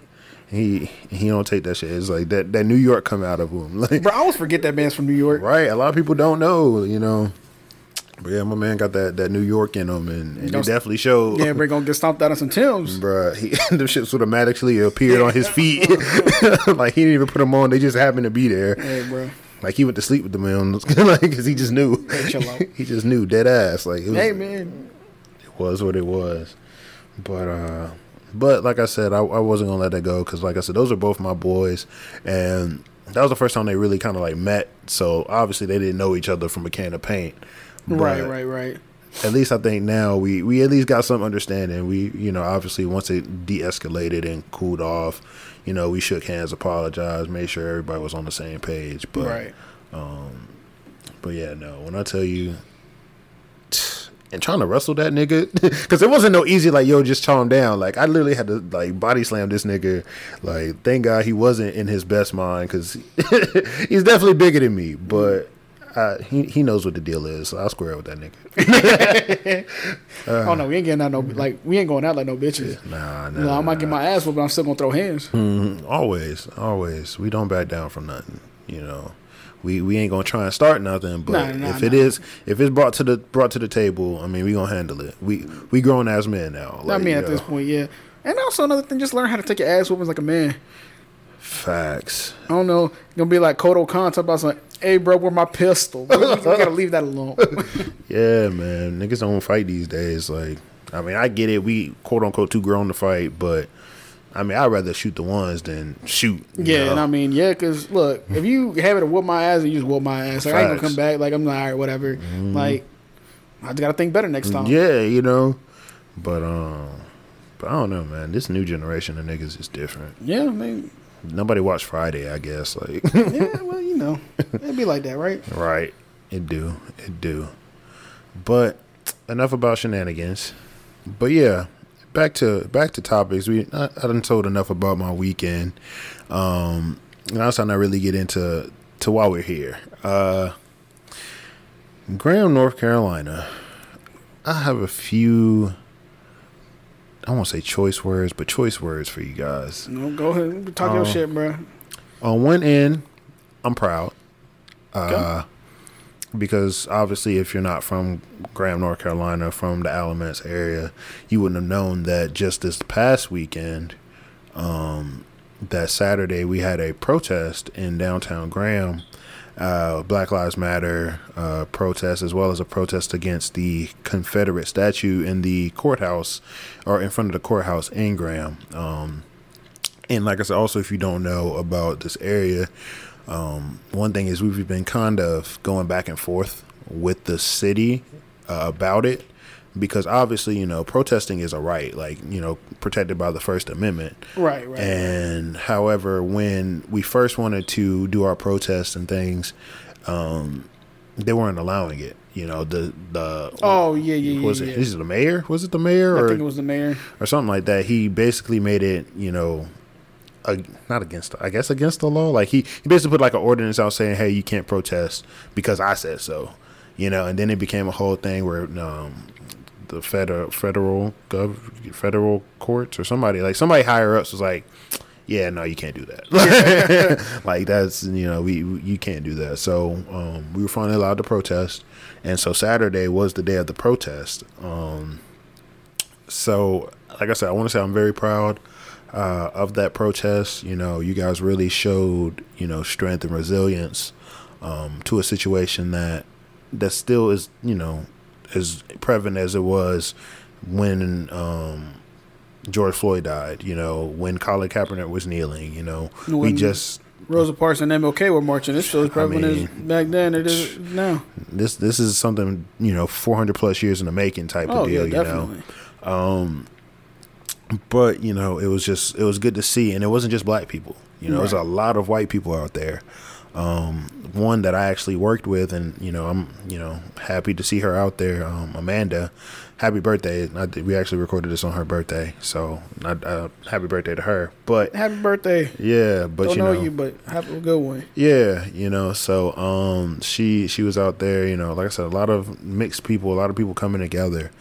he he don't take that shit. It's like that that New York come out of him. Like, Bro, I always forget that man's from New York. right? A lot of people don't know. You know. But yeah, my man got that, that New York in him, and, and it definitely showed. Yeah, bro, gonna get stomped out of some Timbs. Bruh, he, them shits would automatically appeared on his feet. like he didn't even put them on; they just happened to be there. Hey, bro. Like he went to sleep with them on, like because he just knew. Hey, he just knew dead ass. Like it was, Hey, man. it was what it was. But uh, but like I said, I, I wasn't gonna let that go because like I said, those are both my boys, and that was the first time they really kind of like met. So obviously they didn't know each other from a can of paint. Right, right, right. At least I think now we we at least got some understanding. We you know obviously once it de-escalated and cooled off, you know we shook hands, apologized, made sure everybody was on the same page. But right. Um, but yeah, no. When I tell you, and trying to wrestle that nigga, because it wasn't no easy like yo, just chow him down. Like I literally had to like body slam this nigga. Like thank God he wasn't in his best mind because he's definitely bigger than me, but. Uh, he he knows what the deal is, so I'll square with that nigga. oh no, we ain't getting out no like we ain't going out like no bitches. Nah, nah. You know, I might nah. get my ass whooped, but I'm still gonna throw hands. Mhm. Always, always. We don't back down from nothing. You know, we we ain't gonna try and start nothing. But if it is, if it's brought to the brought to the table, I mean, we gonna handle it. We we grown as men now. I mean, at this point, yeah. And also another thing, just learn how to take your ass whoopings like a man. facts. I don't know, gonna be like Kodo Khan talk about something. Hey, bro, where my pistol? We, we gotta leave that alone. Yeah, man. Niggas don't fight these days. Like, I mean, I get it. We quote unquote too grown to fight, but I mean, I'd rather shoot the ones than shoot. yeah, know? and I mean, yeah, because look, if you have it to whoop my ass, and you just whoop my ass. Like, I ain't gonna come back. Like I'm like, all right, whatever. Like I just gotta think better next time. Yeah, you know. But um, but I don't know, man. This new generation of niggas is different. Yeah, I mean, Nobody watched Friday, I guess. Like, yeah, well, you know, it'd be like that, right? right? It do, it do. But enough about shenanigans. But yeah, back to back to topics. We I, I done told enough about my weekend. Um, and I was trying to really get into to why we're here. Uh, Graham, North Carolina. I have a few. I won't say choice words, but choice words for you guys. No, go ahead, talk your Oh. shit, bro. On one end, I'm proud. Uh, because obviously, if you're not from Graham, North Carolina, from the Alamance area, you wouldn't have known that just this past weekend, um, that Saturday, we had a protest in downtown Graham, uh, Black Lives Matter uh, protest, as well as a protest against the Confederate statue in the courthouse or in front of the courthouse in Graham. Um, and like I said, also, if you don't know about this area, um, one thing is we've been kind of going back and forth with the city uh, about it because obviously, you know, protesting is a right, like, you know, protected by the First Amendment. Right, right. And however, when we first wanted to do our protests and things, um, they weren't allowing it. You know, the the oh yeah yeah was yeah, it yeah. is it the mayor? Was it the mayor I or think it was the mayor. or something like that? He basically made it, you know, uh, not against, I guess against the law. Like he, he basically put like an ordinance out saying, "Hey, you can't protest because I said so," you know. And then it became a whole thing where um, the federal federal gov federal courts or somebody like somebody higher ups was like, "Yeah, no, you can't do that." like that's you know we you can't do that. So um, we were finally allowed to protest, and so Saturday was the day of the protest. Um, so like I said, I want to say I'm very proud uh, of that protest. You know, you guys really showed you know strength and resilience um, to a situation that that still is you know as prevalent as it was when um, George Floyd died. You know, when Colin Kaepernick was kneeling. You know, we When- just Rosa Parks and MLK were marching. It's still as prevalent as mean- back then it is now. this this is something you know 400 plus years in the making type Oh of deal. yeah, you know. definitely. But you know it was just it was good to see. And it wasn't just black people. You know there's a lot of white people out there. Um, one that i actually worked with and you know i'm you know happy to see her out there. Um, amanda happy birthday. I, we actually recorded this on her birthday. So not, uh, happy birthday to her. But Happy birthday. yeah but Don't you know, know. you, but have a good one. yeah, you know, so um she she was out there, you know, like I said, a lot of mixed people, a lot of people coming together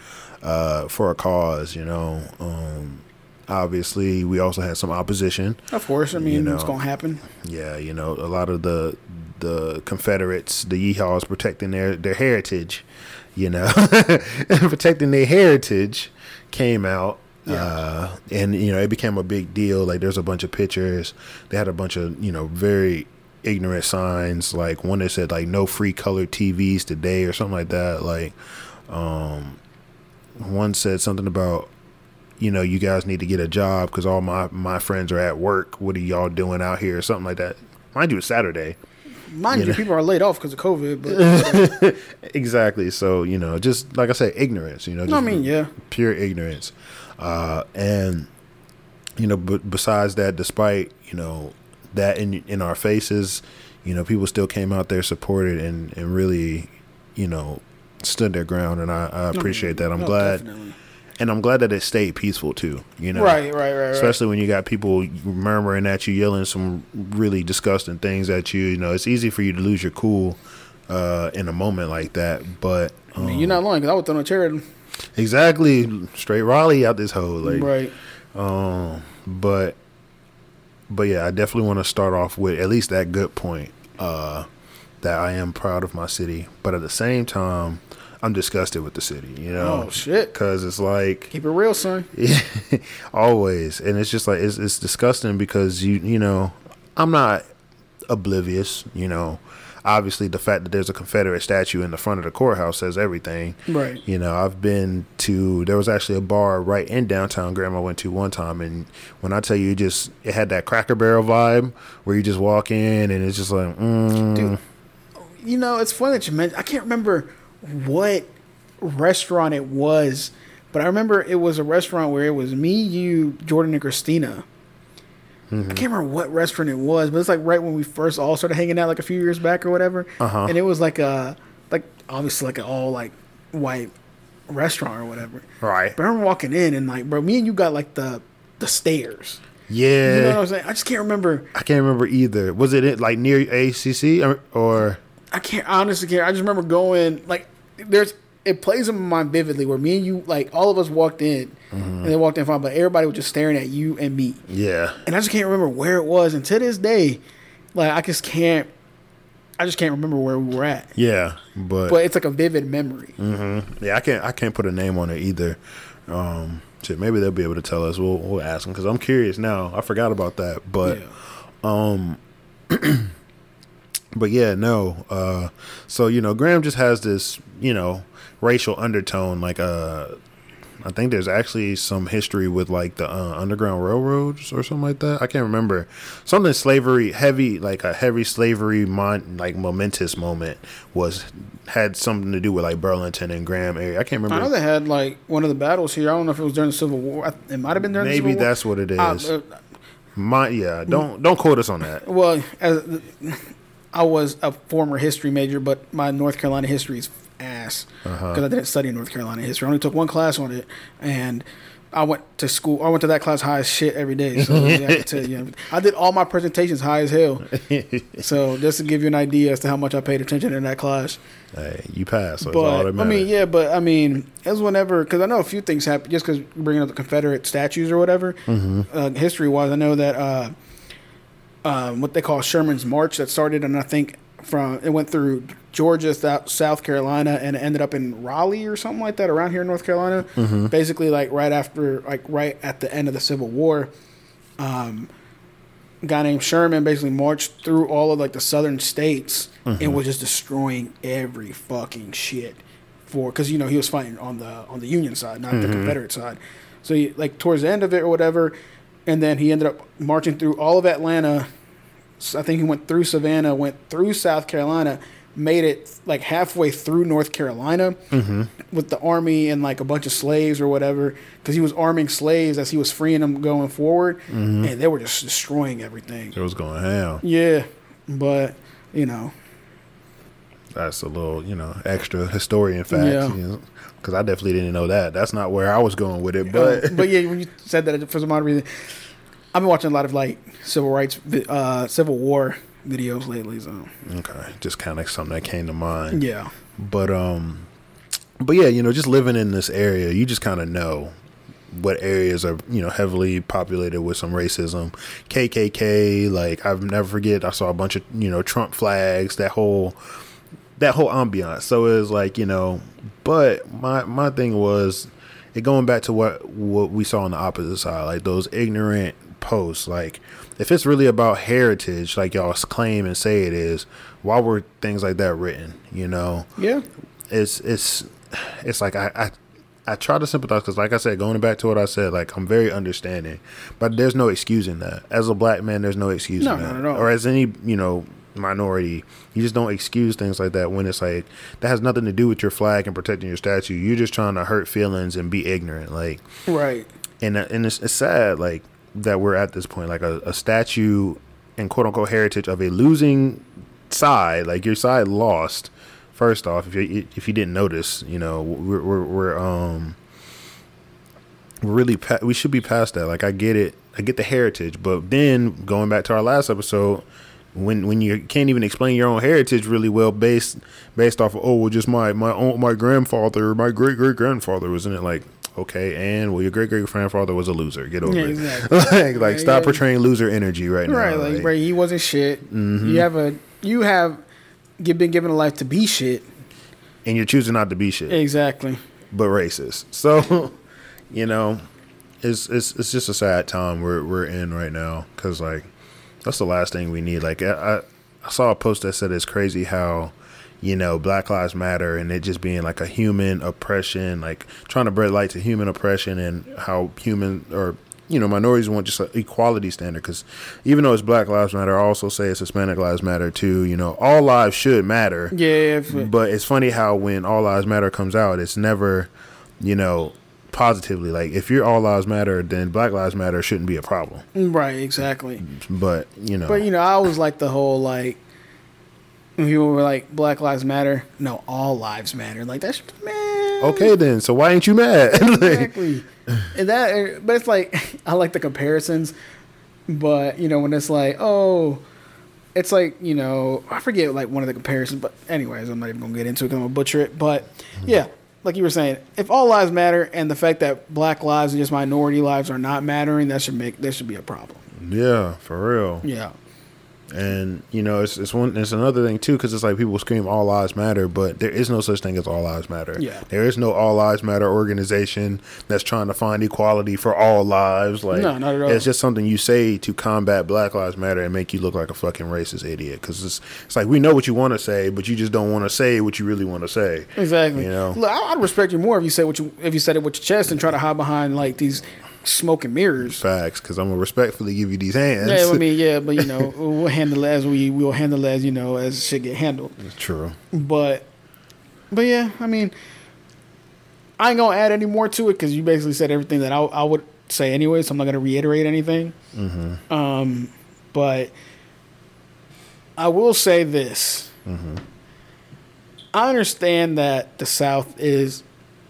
uh for a cause, you know. Um obviously we also had some opposition. Of course, I mean You it's gonna happen. Yeah, you know, a lot of the the Confederates, the Yeehaws protecting their their heritage, you know, protecting their heritage came out. Yeah. Uh, and you know, it became a big deal. Like there's a bunch of pictures. They had a bunch of, you know, very ignorant signs, like one that said like no free colored TVs today or something like that. Like um one said something about you know, you guys need to get a job because all my my friends are at work. What are y'all doing out here? Or something like that. Mind you, it's Saturday. Mind You you, know. people are laid off because of COVID, but Exactly. So you know, just like I said ignorance. You know, I mean, yeah, pure ignorance. Uh, and you know, but besides that, despite you know that in in our faces, you know, people still came out there, supported, and and really, you know, stood their ground. And I, I appreciate that. I'm No, glad, definitely. and I'm glad that it stayed peaceful too. You know, Right, right, right, right. especially when you got people murmuring at you, yelling some really disgusting things at you. You know, it's easy for you to lose your cool uh, in a moment like that. But I mean, um, you're not lying because I would throw a chair at him. exactly straight Raleigh out this hole. Like, right. um, but but yeah, I definitely want to start off with at least that good point. Uh, that I am proud of my city, but at the same time, I'm disgusted with the city. You know, Oh, shit. because it's like Keep it real, son. always and it's just like it's, it's disgusting because you you know i'm not oblivious you know obviously the fact that there's a confederate statue in the front of the courthouse says everything Right. you know i've been to there was actually a bar right in downtown Graham went to one time and when i tell you just it had that cracker barrel vibe where you just walk in and it's just like mm, Dude, You know, it's funny that you mentioned. I can't remember what restaurant it was, but I remember it was a restaurant where it was me, you, Jordan, and Christina. Mm-hmm. I can't remember what restaurant it was, but it's like right when we first all started hanging out, like a few years back or whatever. Uh-huh. And it was like a, like obviously like an all like white restaurant or whatever. right But I remember walking in and like, bro, me and you got like the the stairs. yeah You know what I'm saying? I just can't remember. i can't remember either was it like near acc or, or I can't honestly can't. I just remember going like there's it plays in my mind vividly where me and you like all of us walked in mm-hmm. and they walked in fine, but everybody was just staring at you and me. yeah And I just can't remember where it was. And to this day, like I just can't I just can't remember where we were at. Yeah, but, But it's like a vivid memory. Mm-hmm. yeah, I can't I can't put a name on it either. Um, shit, maybe they'll be able to tell us. We'll we'll ask them because I'm curious now. I forgot about that, but. yeah. Um, but yeah, no. Uh, so you know, Graham just has this, you know, racial undertone. Like, uh, I think there's actually some history with like the uh, Underground Railroads or something like that. I can't remember. Something slavery heavy, like a heavy slavery mon- like momentous moment was had something to do with like Burlington and Graham area. I can't remember. I know they had like one of the battles here. I don't know if it was during the Civil War. It might have been during the Maybe Civil War. that's what it is. Uh, My yeah, don't don't quote us on that. well, as, I was a former history major, but my North Carolina history is ass because I didn't study North Carolina history. I only took one class on it, and I went to school. I went to that class high as shit every day. So yeah, I, tell you, I did all my presentations high as hell. so just to give you an idea as to how much I paid attention in that class. Hey, you pass. So But I mean, yeah, but I mean, as whenever because I know a few things happened just because bringing up the Confederate statues or whatever. Mm-hmm. Uh, history wise, I know that uh, um, what they call Sherman's March that started, and I think from it went through Georgia, South, Carolina, and it ended up in Raleigh or something like that around here in North Carolina. Mm-hmm. Basically, like right after, like right at the end of the Civil War. Um, a guy named Sherman basically marched through all of like the southern states and was just destroying every fucking shit for because you know he was fighting on the on the Union side, not the Confederate side. So he, like towards the end of it or whatever, and then he ended up marching through all of Atlanta. So I think he went through Savannah, went through South Carolina, made it like halfway through North Carolina mm-hmm. with the army and like a bunch of slaves or whatever, because he was arming slaves as he was freeing them going forward, mm-hmm. and they were just destroying everything. it was going ham. Yeah, but you know, That's a little, you know, extra historian fact. Yeah. Because I definitely didn't know that. That's not where I was going with it. but But but yeah, when you said that for some odd reason, I've been watching a lot of like civil rights, uh, civil war videos lately. So okay, just kind of something that came to mind. yeah, But um, but yeah, you know, just living in this area, you just kind of know what areas are you know heavily populated with some racism, KKK. Like I've never forget, I saw a bunch of you know Trump flags. That whole that whole ambiance. So it was like you know, but my my thing was it going back to what what we saw on the opposite side, like those ignorant posts. Like if it's really about heritage, like y'all claim and say it is, why were things like that written? You know, yeah, it's it's it's like I I, I try to sympathize because, like I said, going back to what I said, like I'm very understanding, but there's no excusing that. As a black man, there's no excusing No, that, not at all. or as any you know minority, you just don't excuse things like that when it's like that has nothing to do with your flag and protecting your statue. You're just trying to hurt feelings and be ignorant, like right. and uh, and it's, it's sad like that we're at this point like a, a statue and quote unquote heritage of a losing side like your side lost first off if you if you didn't notice you know we're we're, we're um we're really pa- we should be past that like i get it i get the heritage but then going back to our last episode when when you can't even explain your own heritage really well based based off of oh well just my my own my grandfather my great great grandfather was in it like okay and well your great great grandfather was a loser get over Yeah, it like like Yeah, stop yeah. portraying loser energy right now Right, like, right, he wasn't shit. Mm-hmm. You have a you have gi- been given a life to be shit. and you're choosing not to be shit Exactly. but racist. So, you know, it's it's it's just a sad time we're we're in right now because like that's the last thing we need. Like I, I saw a post that said it's crazy how you know Black Lives Matter and it just being like a human oppression, like trying to bring light to human oppression and how human or you know minorities want just an equality standard because even though it's Black Lives Matter, I also say it's Hispanic Lives Matter too. You know, all lives should matter. Yeah, if, But it's funny how when All Lives Matter comes out, it's never, you know, positively. Like if your All Lives Matter, then Black Lives Matter shouldn't be a problem. right, exactly. But you know, But you know, I always like the whole like when people were like Black Lives Matter. No, all lives matter. Like that's man. okay then. So why ain't you mad? Exactly. and that, er, but it's like I like the comparisons, but you know when it's like oh, it's like you know I forget like one of the comparisons, but anyways I'm not even gonna get into it because I'm gonna butcher it. But yeah, like you were saying, if all lives matter and the fact that Black lives and just minority lives are not mattering, that should make that should be a problem. yeah, for real. Yeah. And you know, it's it's one it's another thing too because it's like people scream all lives matter, but there is no such thing as all lives matter. Yeah. there is no all lives matter organization that's trying to find equality for all lives. Like, No, not at all. It's just something you say to combat Black Lives Matter and make you look like a fucking racist idiot. Because it's it's like we know what you want to say, but you just don't want to say what you really want to say. Exactly. You know? Look, I- I'd respect you more if you said what you if you said it with your chest and try to hide behind like these smoke and mirrors. Facts, because I'm gonna respectfully give you these hands. Yeah, I mean, yeah, but you know, we'll handle it as we we'll handle as you know as shit get handled. It's true. But, but yeah, I mean, I ain't gonna add any more to it because you basically said everything that I, I would say anyway. So I'm not gonna reiterate anything. Um, but I will say this: I understand that the South is,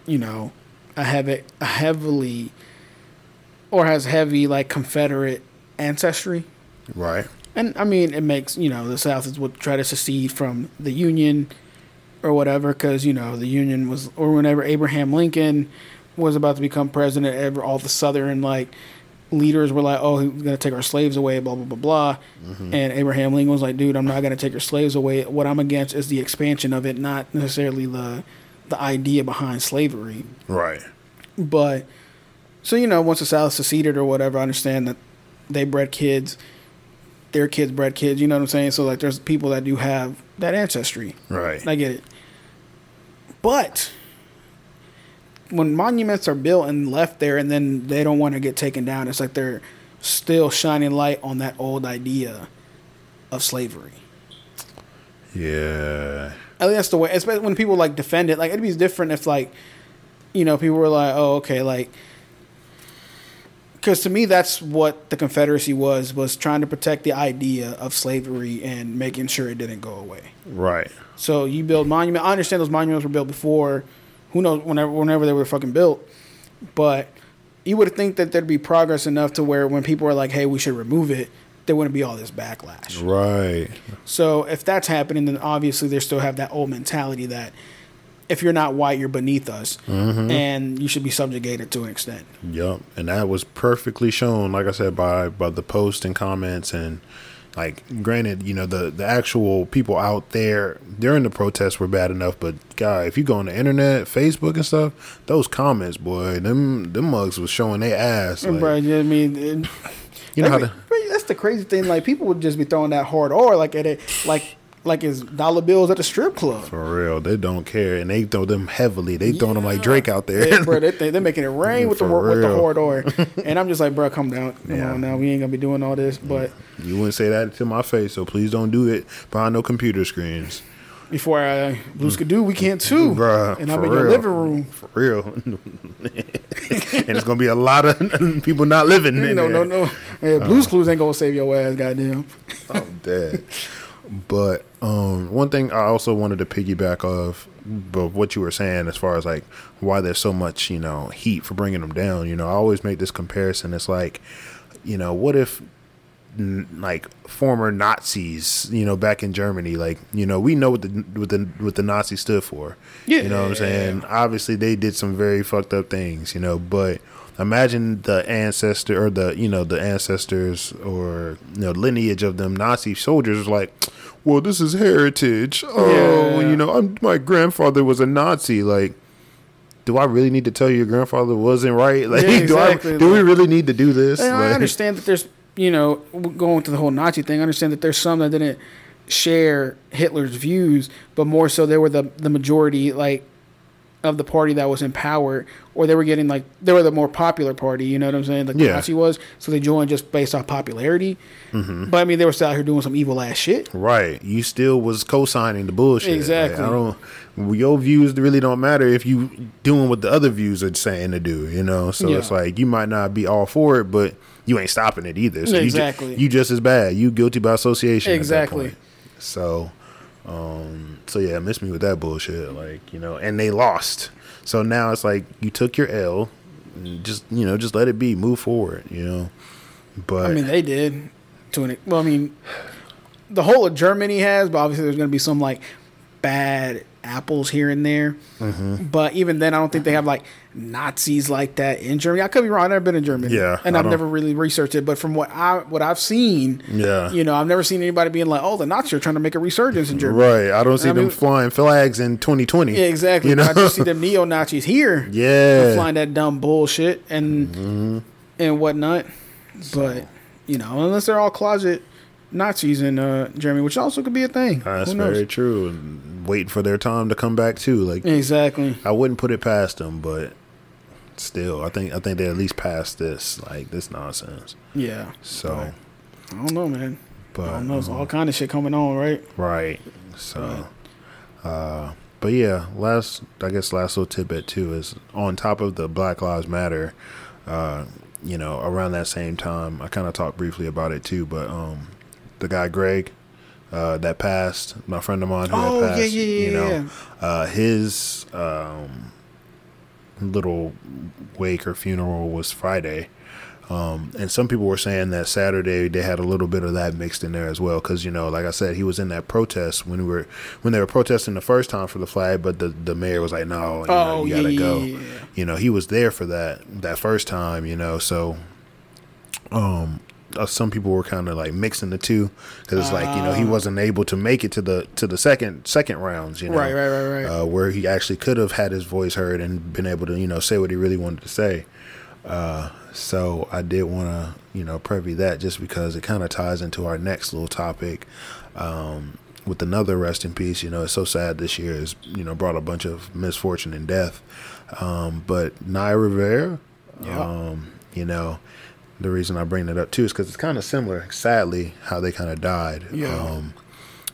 you know, a heavy, a heavily, or has heavy like Confederate ancestry. Right. And I mean, it makes you know the South is what try to secede from the Union or whatever, because you know the Union was, or whenever Abraham Lincoln was about to become president, ever all the Southern like leaders were like, "Oh, he's gonna take our slaves away," blah blah blah blah. Mm-hmm. And Abraham Lincoln was like, "Dude, I'm not gonna take your slaves away. What I'm against is the expansion of it, not necessarily the the idea behind slavery." Right. But so you know, once the South seceded or whatever, I understand that they bred kids, their kids bred kids. You know what I'm saying? So like, there's people that do have that ancestry. Right. I get it. But when monuments are built and left there, and then they don't want to get taken down, it's like they're still shining light on that old idea of slavery. Yeah. At least that's the way. Especially when people like defend it. Like it'd be different if like, you know, people were like, "Oh, okay," like, because to me that's what the Confederacy was was trying to protect the idea of slavery and making sure it didn't go away. Right. So you build monument. I understand those monuments were built before. Who knows whenever whenever they were fucking built, but you would think that there'd be progress enough to where when people are like, "Hey, we should remove it," there wouldn't be all this backlash. Right. So if that's happening, then obviously they still have that old mentality that if you're not white, you're beneath us, and you should be subjugated to an extent. Yup. And that was perfectly shown, like I said, by by the post and comments and like granted, you know, the the actual people out there during the protests were bad enough, but guy, if you go on the internet, Facebook and stuff, those comments, boy, them them mugs was showing their ass. Like, bro, you know I mean, it- you know how to, that's the crazy thing. Like people would just be throwing that hard or like at it, like like it's dollar bills at the strip club. for real, they don't care, and they throw them heavily. They throw them like Drake out there. Yeah, bro, They, they, are making it rain with the wor- with the hard or, and I'm just like, bro, come down, come Yeah. on now, we ain't gonna be doing all this. But you wouldn't say that to my face, so please don't do it behind no computer screens. before I blue skidoo, we can't too, Bruh, and I'm in your living room. For real. and it's gonna be a lot of people not living in No, there. no, no. Yeah, Blues oh. Clues ain't gonna save your ass, goddamn. I'm dead. But um, one thing I also wanted to piggyback off, but what you were saying as far as like why there's so much you know heat for bringing them down. You know, I always make this comparison. It's like, you know, what if n- like former Nazis, you know, back in Germany, like you know, we know what the what the what the Nazis stood for. Yeah, you know what I'm saying. Obviously, they did some very fucked up things, you know, but imagine the ancestor or the you know the ancestors or you know lineage of them Nazi soldiers was like, well, this is heritage. Oh, Yeah. you know, I'm, my grandfather was a Nazi, like. Do I really need to tell you your grandfather wasn't right? Like, Yeah, do I? exactly. Do we really need to do this? And I understand that there's, you know, going to the whole Nazi thing. I understand that there's some that didn't share Hitler's views, but more so they were the the majority, like, of the party that was in power, or they were getting like they were the more popular party. You know what I'm saying? Like the Yeah. Nazi was, so they joined just based off popularity. Mm-hmm. But I mean, they were still out here doing some evil ass shit. Right. You still was co-signing the bullshit. Like, Exactly. I don't. Your views really don't matter if you doing what the other views are saying to do. You know. So Yeah. it's like you might not be all for it, but you ain't stopping it either. So Exactly. You, ju- you just as bad. You guilty by association. Exactly. So, um, so yeah, miss me with that bullshit. Like you know, and they lost. So now it's like you took your L. Just you know, just let it be. Move forward. You know. But I mean, they did. To an well, I mean, the whole of Germany has, but obviously there's going to be some like bad apples here and there. Mm-hmm. But even then, I don't think they have like Nazis like that in Germany. I could be wrong. I've never been in Germany. Yeah, and I I've never really researched it. But from what I what I've seen, Yeah. you know, I've never seen anybody being like, "Oh, the Nazis are trying to make a resurgence in Germany." Right. I don't see I them mean- flying flags in 2020. Yeah, exactly. You know? I just see them neo Nazis here. Yeah. flying that dumb bullshit and Mm-hmm. and whatnot. But you know, unless they're all closet Nazis in uh, Germany, which also could be a thing. That's Who knows? very true. And waiting for their time to come back too. Like Exactly. I wouldn't put it past them, but still, I think I think they at least passed this like this nonsense. Yeah. So, I don't know, man. but I don't know. It's um, all kind of shit coming on, right? right. So, uh, but yeah, last I guess last little tidbit too is on top of the Black Lives Matter. Uh, you know, around that same time, I kind of talked briefly about it too. But um, the guy Greg. Uh, that passed, my friend of mine who Oh, had yeah, passed, yeah, you know, yeah. uh, his um, little wake or funeral was Friday. Um, and some people were saying that Saturday they had a little bit of that mixed in there as well, because you know, like I said, he was in that protest when we were when they were protesting the first time for the flag, but the, the mayor was like, "No, you, know, Oh, you gotta yeah, go." yeah, yeah. You know, he was there for that that first time, you know. So, um, uh, some people were kind of like mixing the two because it's like you know he Ah. wasn't able to make it to the to the second second rounds, you know, Right, right, right, right. uh, where he actually could have had his voice heard and been able to, you know, say what he really wanted to say. Uh, so I did want to, you know, preview that just because it kind of ties into our next little topic um, with another rest in peace. You know, it's so sad this year has, you know, brought a bunch of misfortune and death. Um, but Naya Rivera, Yeah. um, you know, the reason I bring that up too is because it's kind of similar, sadly, how they kind of died. Yeah. Um,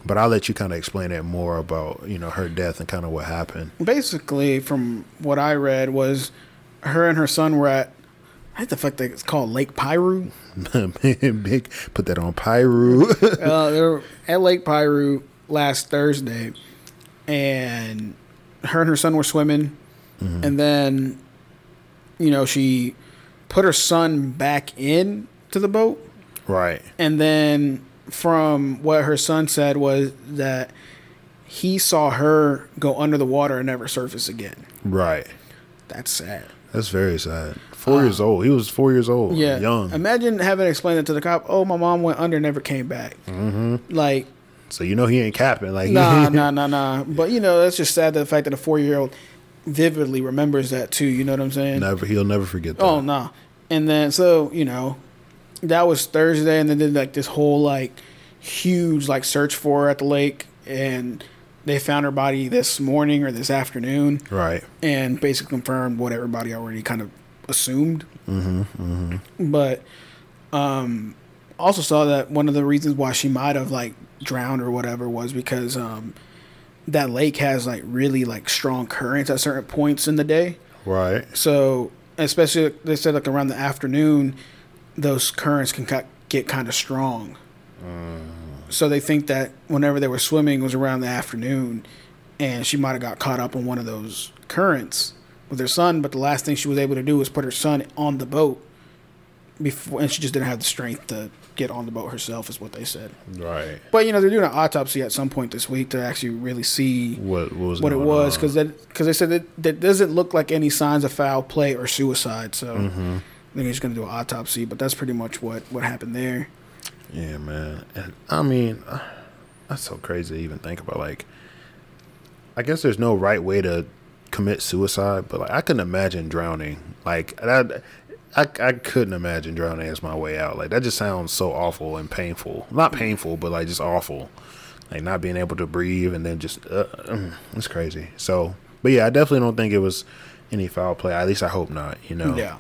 but I'll let you kind of explain that more about you know her death and kind of what happened. Basically, from what I read, was her and her son were at. I hate the fact that it's called Lake Piru. Big put that on Piru. uh, they were at Lake Piru last Thursday, and her and her son were swimming, and then, you know, she put her son back in to the boat, right. and then from what her son said was that he saw her go under the water and never surface again. Right. That's sad. That's very sad. Four years old. He was four years old. Uh, Yeah, Young. Imagine having to explain it to the cop. Oh, my mom went under, and never came back. Mm-hmm. Like so you know he ain't capping. Like nah, nah, nah, nah. But you know, that's just sad. The fact that a four year old vividly remembers that too. You know what I'm saying? never he'll never forget that. Oh no. And then so you know, that was Thursday, and then did like this whole like huge like search for her at the lake, and they found her body this morning or this afternoon, Right. and basically confirmed what everybody already kind of assumed. Mm-hmm, But um, also saw that one of the reasons why she might have like drowned or whatever was because um, that lake has like really like strong currents at certain points in the day. Right. So especially they said like around the afternoon, those currents can get kind of strong. Mm. So they think that whenever they were swimming was around the afternoon, and she might have got caught up in one of those currents with her son. But the last thing she was able to do was put her son on the boat before, and she just didn't have the strength to get on the boat herself, is what they said. Right. But you know they're doing an autopsy at some point this week to actually really see What, what was what it was because that because they said that that doesn't look like any signs of foul play or suicide. So Mm-hmm. I think he's going to do an autopsy, but that's pretty much what what happened there. Yeah, man. And I mean, uh, that's so crazy to even think about. Like, I guess there's no right way to commit suicide, but like, I couldn't imagine drowning. Like, that, I, I couldn't imagine drowning as my way out. Like, that just sounds so awful and painful. Not painful, but like just awful. Like, not being able to breathe and then just, uh, mm, it's crazy. So, but yeah, I definitely don't think it was any foul play. At least I hope not, you know? Yeah,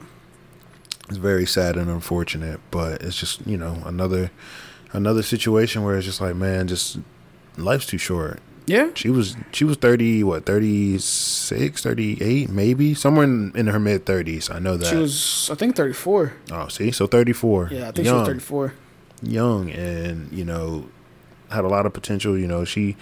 it's very sad and unfortunate but it's just you know another another situation where it's just like man just life's too short yeah, she was she was 30 what 36 38 maybe? Somewhere in, in her mid 30s i know that. she was I think thirty four. oh see? So 34 Yeah, I think she was thirty four. young and you know had a lot of potential you know. She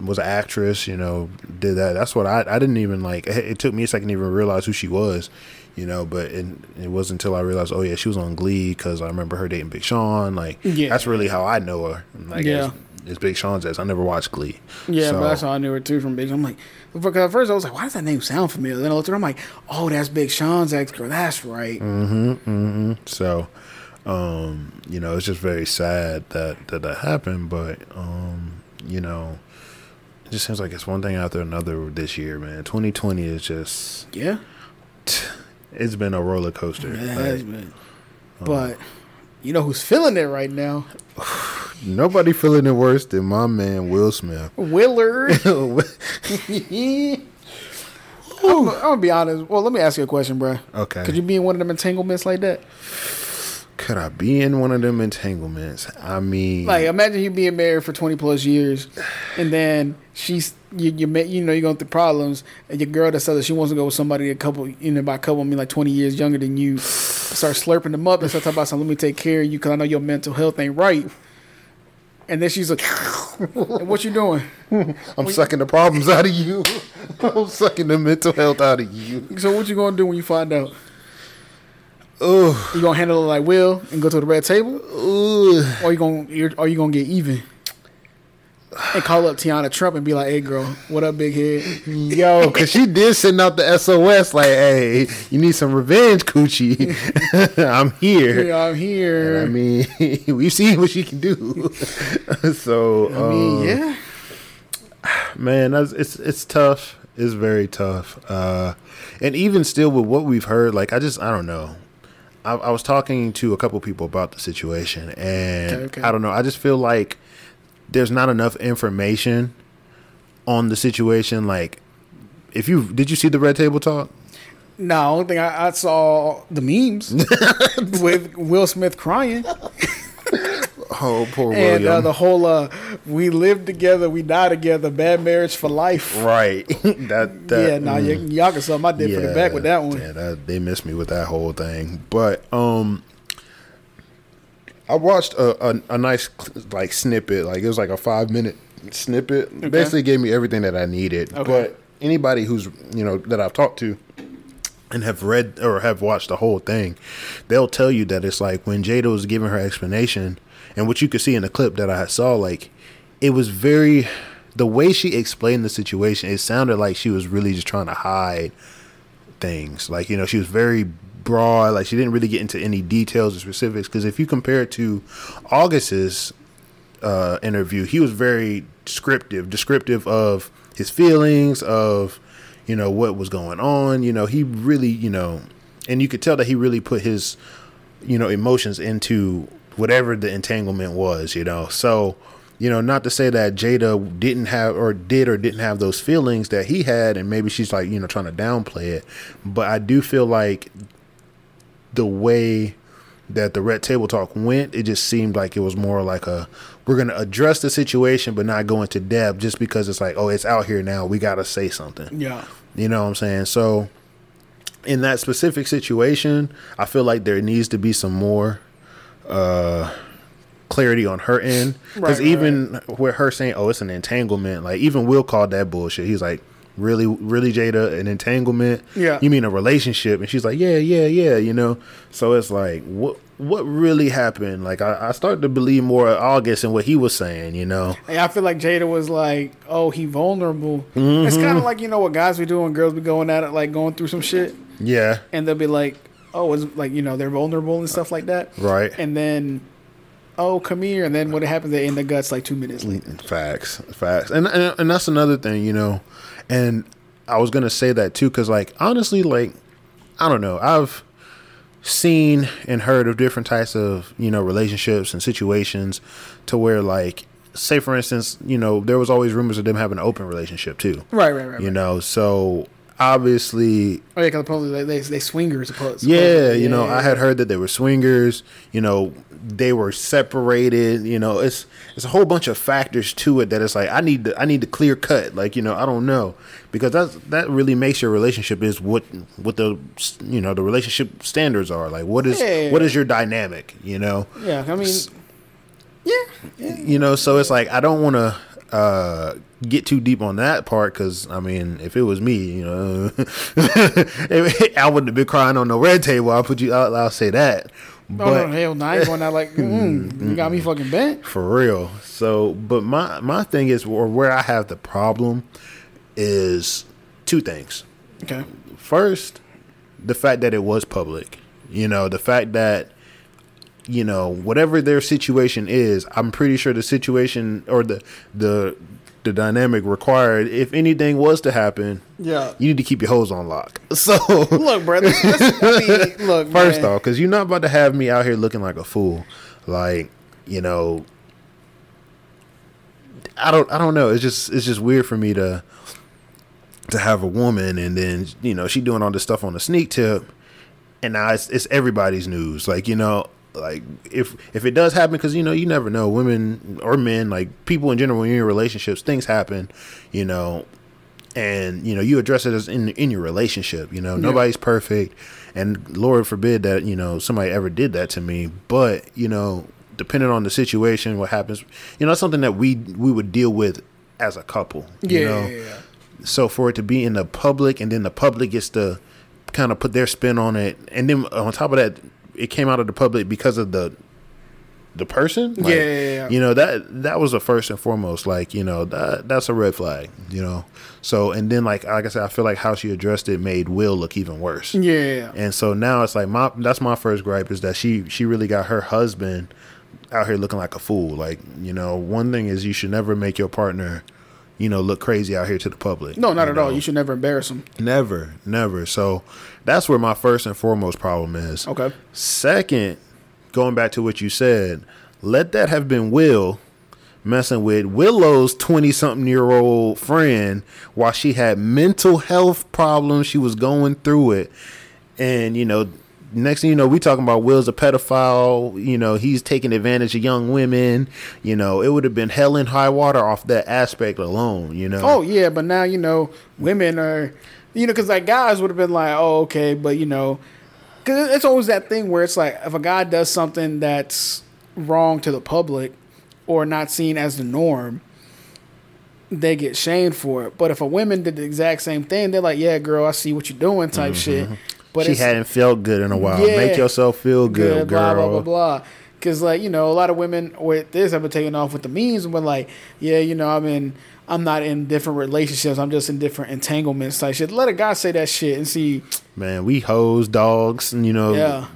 was an actress you know did that. That's what i i didn't even like it, it took me a second to even realize who she was you know but it, it wasn't until i realized oh yeah she was on glee because i remember her dating big sean like Yeah. that's really how i know her. Like Yeah. As, it's Big Sean's ex. I never watched Glee. Yeah, So- but that's how I knew it too from Big. I'm like, because at first I was like, why does that name sound familiar? Then I looked at I'm like, oh, that's Big Sean's ex girl. That's right. Mm-hmm. Mm-hmm. So, um, you know, it's just very sad that that, that happened. But, um, you know, it just seems like it's one thing after another this year, man. 2020 is just Yeah, it's been a roller coaster. it has Like, been. But you know who's feeling it right now? nobody feeling it worse than my man Will Smith. Willard. I'm, I'm gonna be honest. Well, let me ask you a question, bro. okay. Could you be in one of them entanglements like that? Could I be in one of them entanglements? I mean, Like, imagine you being married for twenty plus years, and then she's you you met you know you're going through problems, and your girl that says that she wants to go with somebody a couple you know by a couple I mean like twenty years younger than you, start slurping them up and start talking about something. Let me take care of you because I know your mental health ain't right. And then she's like, "What you doing?" I'm sucking the problems out of you. I'm sucking the mental health out of you. So what you gonna do when you find out? Oh, You gonna handle it like Will and go to the red table, Ugh. or you gonna are you gonna get even and call up Tiana Trump and be like, "Hey, girl, what up, big head?" Yo, cause she did send out the SOS like, "Hey, you need some revenge, coochie. I'm here." Yeah, I'm here. And I mean, we've seen what she can do. so, I mean, um, yeah. man, that's, it's it's tough. It's very tough. Uh, and even still, with what we've heard, like I just I don't know. I, I was talking to a couple people about the situation, and Okay, okay. I don't know. I just feel like there's not enough information on the situation. Like, if you did you see the Red Table Talk? No, only thing I, I saw the memes with Will Smith crying Oh, poor and uh, the whole uh, "we live together, we die together, bad marriage for life." right. that that yeah, nah, y- mm. y'all can suck my dick for the back with that one. Yeah, that, they missed me with that whole thing. But um, I watched a, a a nice like snippet. Like it was like a five minute snippet. Basically, gave me everything that I needed. Okay. But anybody who's you know that I've talked to and have read or have watched the whole thing, they'll tell you that it's like when Jada was giving her explanation, and what you could see in the clip that I saw, like it was very the way she explained the situation. It sounded like she was really just trying to hide things. Like you know, she was very broad. Like she didn't really get into any details or specifics. Because if you compare it to August's uh, interview, he was very descriptive, descriptive of his feelings, of you know what was going on. You know, he really, you know, and you could tell that he really put his, you know, emotions into whatever the entanglement was. You know, so you know, not to say that Jada didn't have or did or didn't have those feelings that he had, and maybe she's like, you know, trying to downplay it. But I do feel like the way that the red table talk went, it just seemed like it was more like a we're gonna address the situation but not go into depth just because it's like, oh, it's out here now. We gotta say something. Yeah, You know what I'm saying? So in that specific situation, I feel like there needs to be some more uh clarity on her end because Right, right, even with her saying oh it's an entanglement like even will called that bullshit he's like really really jada an entanglement Yeah. you mean a relationship and she's like yeah yeah yeah you know so it's like what what really happened like i, I started to believe more of august and what he was saying you know Hey, I feel like Jada was like, "Oh, he vulnerable." Mm-hmm. It's kind of like you know what guys be doing, girls be going at it, like going through some shit, yeah and they'll be like, "Oh, it's like you know they're vulnerable and stuff like that." right And then, "Oh, come here," and then what happens? They in the guts like two minutes later. Facts, facts, and and, and that's another thing, you know. And I was gonna say that too, because like honestly, like I don't know, I've seen and heard of different types of you know relationships and situations to where like say for instance you know there was always rumors of them having an open relationship too Right, right, right. you right. know so obviously Oh yeah, because they, they they swingers. Supposedly. yeah, you know, Yeah, I had heard that they were swingers. You know, they were separated. You know, it's it's a whole bunch of factors to it that it's like I need to I need to clear cut. Like you know, I don't know because that's that really makes your relationship is what what the you know the relationship standards are. Like what is Yeah. what is your dynamic? You know, yeah. I mean, yeah, yeah. you know. So it's like I don't want to uh get too deep on that part because I mean, if it was me, you know, I wouldn't have been crying on the red table. I'll put you. I'll, I'll say that. No, no, hell no. I ain't going out like, mm, you got me fucking bent. For real. So, but my my thing is, or where I have the problem, is two things. Okay. First, the fact that it was public. You know, the fact that you know whatever their situation is, I'm pretty sure the situation or the the the dynamic required, if anything was to happen, Yeah. you need to keep your hose on lock. So, Look, brother. I mean, look, first man. off, because you're not about to have me out here looking like a fool. Like, you know, I don't, I don't know. It's just, it's just weird for me to, to have a woman and then you know she doing all this stuff on the sneak tip, and now it's, it's everybody's news. Like, you know. Like if if it does happen, because you know you never know, women or men, like people in general, in relationships, things happen, you know, and you know you address it as in in your relationship you know. Nobody's perfect and lord forbid that you know somebody ever did that to me. But you know depending on the situation what happens you know that's something that we we would deal with as a couple you know? yeah, yeah. so for it to be in the public and then the public gets to kind of put their spin on it and then on top of that it came out of the public because of the the person Like, Yeah, yeah, yeah. you know that that was the first and foremost like you know that that's a red flag you know so and then like like i said i feel like how she addressed it made will look even worse Yeah. and so now it's like my that's my first gripe is that she she really got her husband out here looking like a fool like you know one thing is you should never make your partner you know look crazy out here to the public No, not at all. You should never embarrass them. never never so that's where my first and foremost problem is Okay. Second, going back to what you said, let that have been Will messing with Willow's 20 something year old friend while she had mental health problems. She was going through it. And, you know, next thing you know, we talking about Will's a pedophile. You know, he's taking advantage of young women. You know, it would have been hell and high water off that aspect alone, you know? Oh yeah, but now you know women are, you know, because like guys would have been like, oh okay, but you know, because it's always that thing where it's like if a guy does something that's wrong to the public or not seen as the norm, they get shamed for it. But if a woman did the exact same thing, they're like, yeah, girl, I see what you're doing, type mm-hmm. shit. But she hadn't felt good in a while. Yeah. Make yourself feel good, good, girl. blah blah blah blah. Because like you know, a lot of women with this have been taking off with the memes and been like, yeah, you know, I'm in, I'm not in different relationships. I'm just in different entanglements type shit. Let a guy say that shit and see. Man, we hoes, dogs, and you know, Yeah.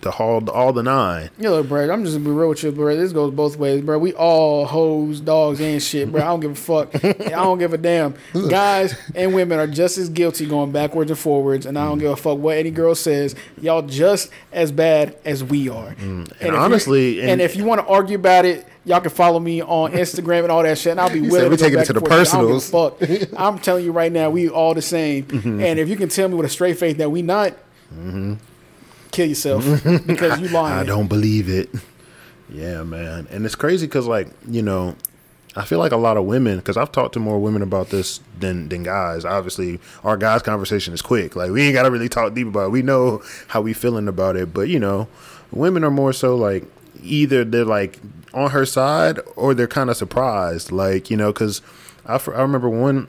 The all, all the nine. Yo, bro, I'm just gonna be real with you, bro. This goes both ways, bro. We all hoes, dogs, and shit, bro. I don't give a fuck. I don't give a damn. Guys and women are just as guilty going backwards and forwards, and I don't mm. give a fuck what any girl says. Y'all just as bad as we are. Mm. And, if you- honestly, and, and- if you want to argue about it, y'all can follow me on Instagram and all that shit, and I'll be willing we to go taking it to the forth. I don't give a personals. fuck. I'm telling you right now, we all the same. Mm-hmm. And if you can tell me with a straight face that we not, mm-hmm. Kill yourself because you lying. I don't believe it. Yeah, man. And it's crazy because, like, you know, I feel like a lot of women, because I've talked to more women about this than than guys. Obviously, our guys' conversation is quick. Like, we ain't got to really talk deep about it. We know how we feeling about it. But, you know, women are more so like either they're like on her side or they're kind of surprised. Like, you know, because I, I remember one.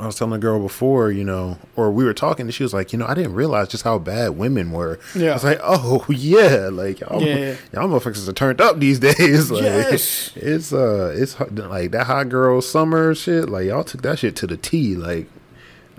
I was telling a girl before, you know, or we were talking, and she was like, you know, I didn't realize just how bad women were. Yeah. I was like, oh yeah, like y'all, Yeah. y'all motherfuckers are turned up these days. Like, Yes. it's uh, it's like that hot girl summer shit. Like y'all took that shit to the T. Like,